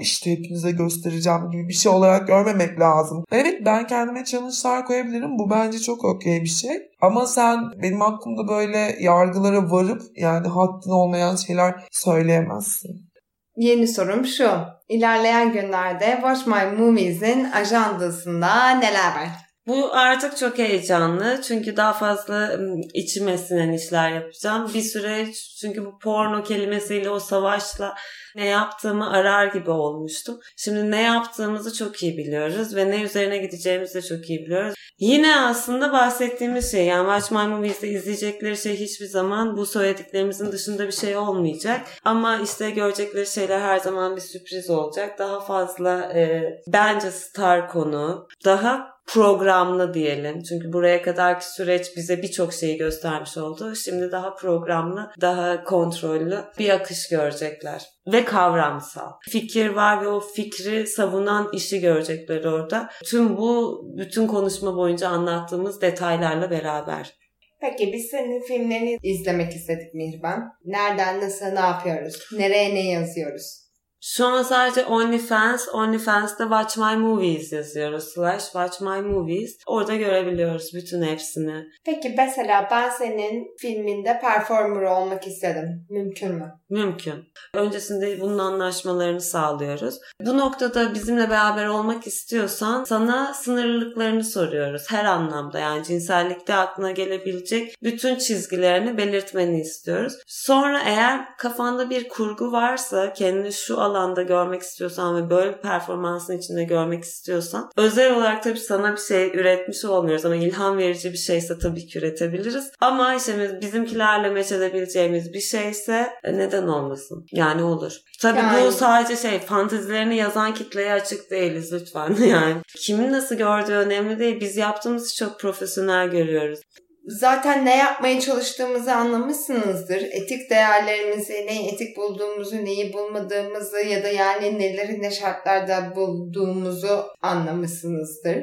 işte hepinize göstereceğim gibi bir şey olarak görmemek lazım. Evet ben kendime challenge'lar koyabilirim. Bu bence çok okey bir şey. Ama sen benim hakkımda böyle yargılara varıp yani haddin olmayan şeyler söyleyemezsin. Yeni sorum şu. İlerleyen günlerde Watch My Movies'in ajandasında neler var? Bu artık çok heyecanlı çünkü daha fazla içime sinen işler yapacağım. Bir süre çünkü bu porno kelimesiyle o savaşla ne yaptığımı arar gibi olmuştum. Şimdi ne yaptığımızı çok iyi biliyoruz ve ne üzerine gideceğimizi de çok iyi biliyoruz. Yine aslında bahsettiğimiz şey yani Watch My Movies'te izleyecekleri şey hiçbir zaman bu söylediklerimizin dışında bir şey olmayacak. Ama işte görecekleri şeyler her zaman bir sürpriz olacak. Daha fazla e, bence star konu, daha programlı diyelim. Çünkü buraya kadarki süreç bize birçok şeyi göstermiş oldu. Şimdi daha programlı, daha kontrollü bir akış görecekler. Ve kavramsal. Fikir var ve o fikri savunan işi görecekler orada. Tüm bu bütün konuşma boyunca anlattığımız detaylarla beraber. Peki biz senin filmlerini izlemek istedik Mihriban. Nereden, nasıl, ne yapıyoruz? Nereye ne yazıyoruz? Şu an sadece OnlyFans, OnlyFans'te Watch My Movies yazıyoruz. Slash Watch My Movies. Orada görebiliyoruz bütün hepsini. Peki mesela ben senin filminde performer olmak istedim. Mümkün mü? Mümkün. Öncesinde bunun anlaşmalarını sağlıyoruz. Bu noktada bizimle beraber olmak istiyorsan sana sınırlılıklarını soruyoruz. Her anlamda yani cinsellikte aklına gelebilecek bütün çizgilerini belirtmeni istiyoruz. Sonra eğer kafanda bir kurgu varsa kendini şu alanda görmek istiyorsan ve böyle bir performansın içinde görmek istiyorsan özel olarak tabii sana bir şey üretmiş olmuyoruz ama ilham verici bir şeyse tabii ki üretebiliriz. Ama işte bizimkilerle meç edebileceğimiz bir şeyse e, neden olmasın? Yani olur. Tabii yani... bu sadece şey fantezilerini yazan kitleye açık değiliz lütfen yani. Kimin nasıl gördüğü önemli değil. Biz yaptığımız çok profesyonel görüyoruz zaten ne yapmaya çalıştığımızı anlamışsınızdır. Etik değerlerimizi, neyi etik bulduğumuzu, neyi bulmadığımızı ya da yani neleri ne şartlarda bulduğumuzu anlamışsınızdır.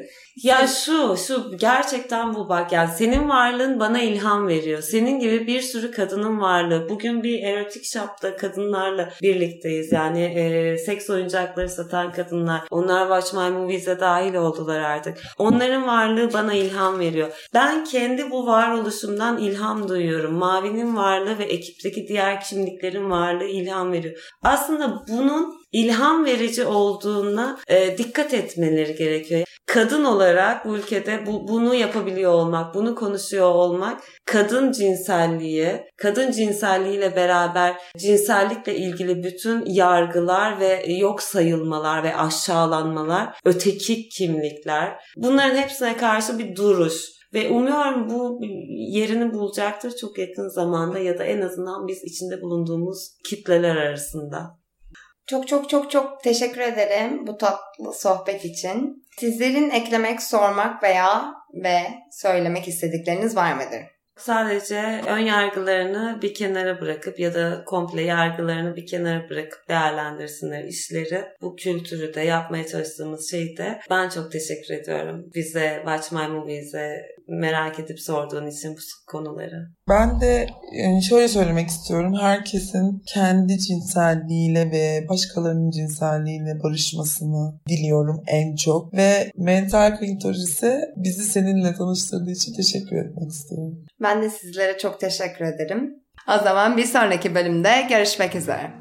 Ya şu, şu gerçekten bu bak yani senin varlığın bana ilham veriyor. Senin gibi bir sürü kadının varlığı. Bugün bir erotik shop'ta kadınlarla birlikteyiz. Yani e, seks oyuncakları satan kadınlar. Onlar Watch My Movies'e dahil oldular artık. Onların varlığı bana ilham veriyor. Ben kendi bu varoluşumdan ilham duyuyorum. Mavi'nin varlığı ve ekipteki diğer kimliklerin varlığı ilham veriyor. Aslında bunun ilham verici olduğuna e, dikkat etmeleri gerekiyor. Kadın olarak bu ülkede bu, bunu yapabiliyor olmak, bunu konuşuyor olmak kadın cinselliği, kadın cinselliğiyle beraber cinsellikle ilgili bütün yargılar ve yok sayılmalar ve aşağılanmalar, öteki kimlikler bunların hepsine karşı bir duruş ve umuyorum bu yerini bulacaktır çok yakın zamanda ya da en azından biz içinde bulunduğumuz kitleler arasında. Çok çok çok çok teşekkür ederim bu tatlı sohbet için. Sizlerin eklemek, sormak veya ve söylemek istedikleriniz var mıdır? Sadece ön yargılarını bir kenara bırakıp ya da komple yargılarını bir kenara bırakıp değerlendirsinler işleri. Bu kültürü de yapmaya çalıştığımız şeyi de ben çok teşekkür ediyorum. Bize Watch My Movies'e merak edip sorduğun için bu konuları. Ben de yani şöyle söylemek istiyorum. Herkesin kendi cinselliğiyle ve başkalarının cinselliğiyle barışmasını diliyorum en çok. Ve mental klitoris'e bizi seninle tanıştırdığı için teşekkür etmek istiyorum. Ben de sizlere çok teşekkür ederim. O zaman bir sonraki bölümde görüşmek üzere.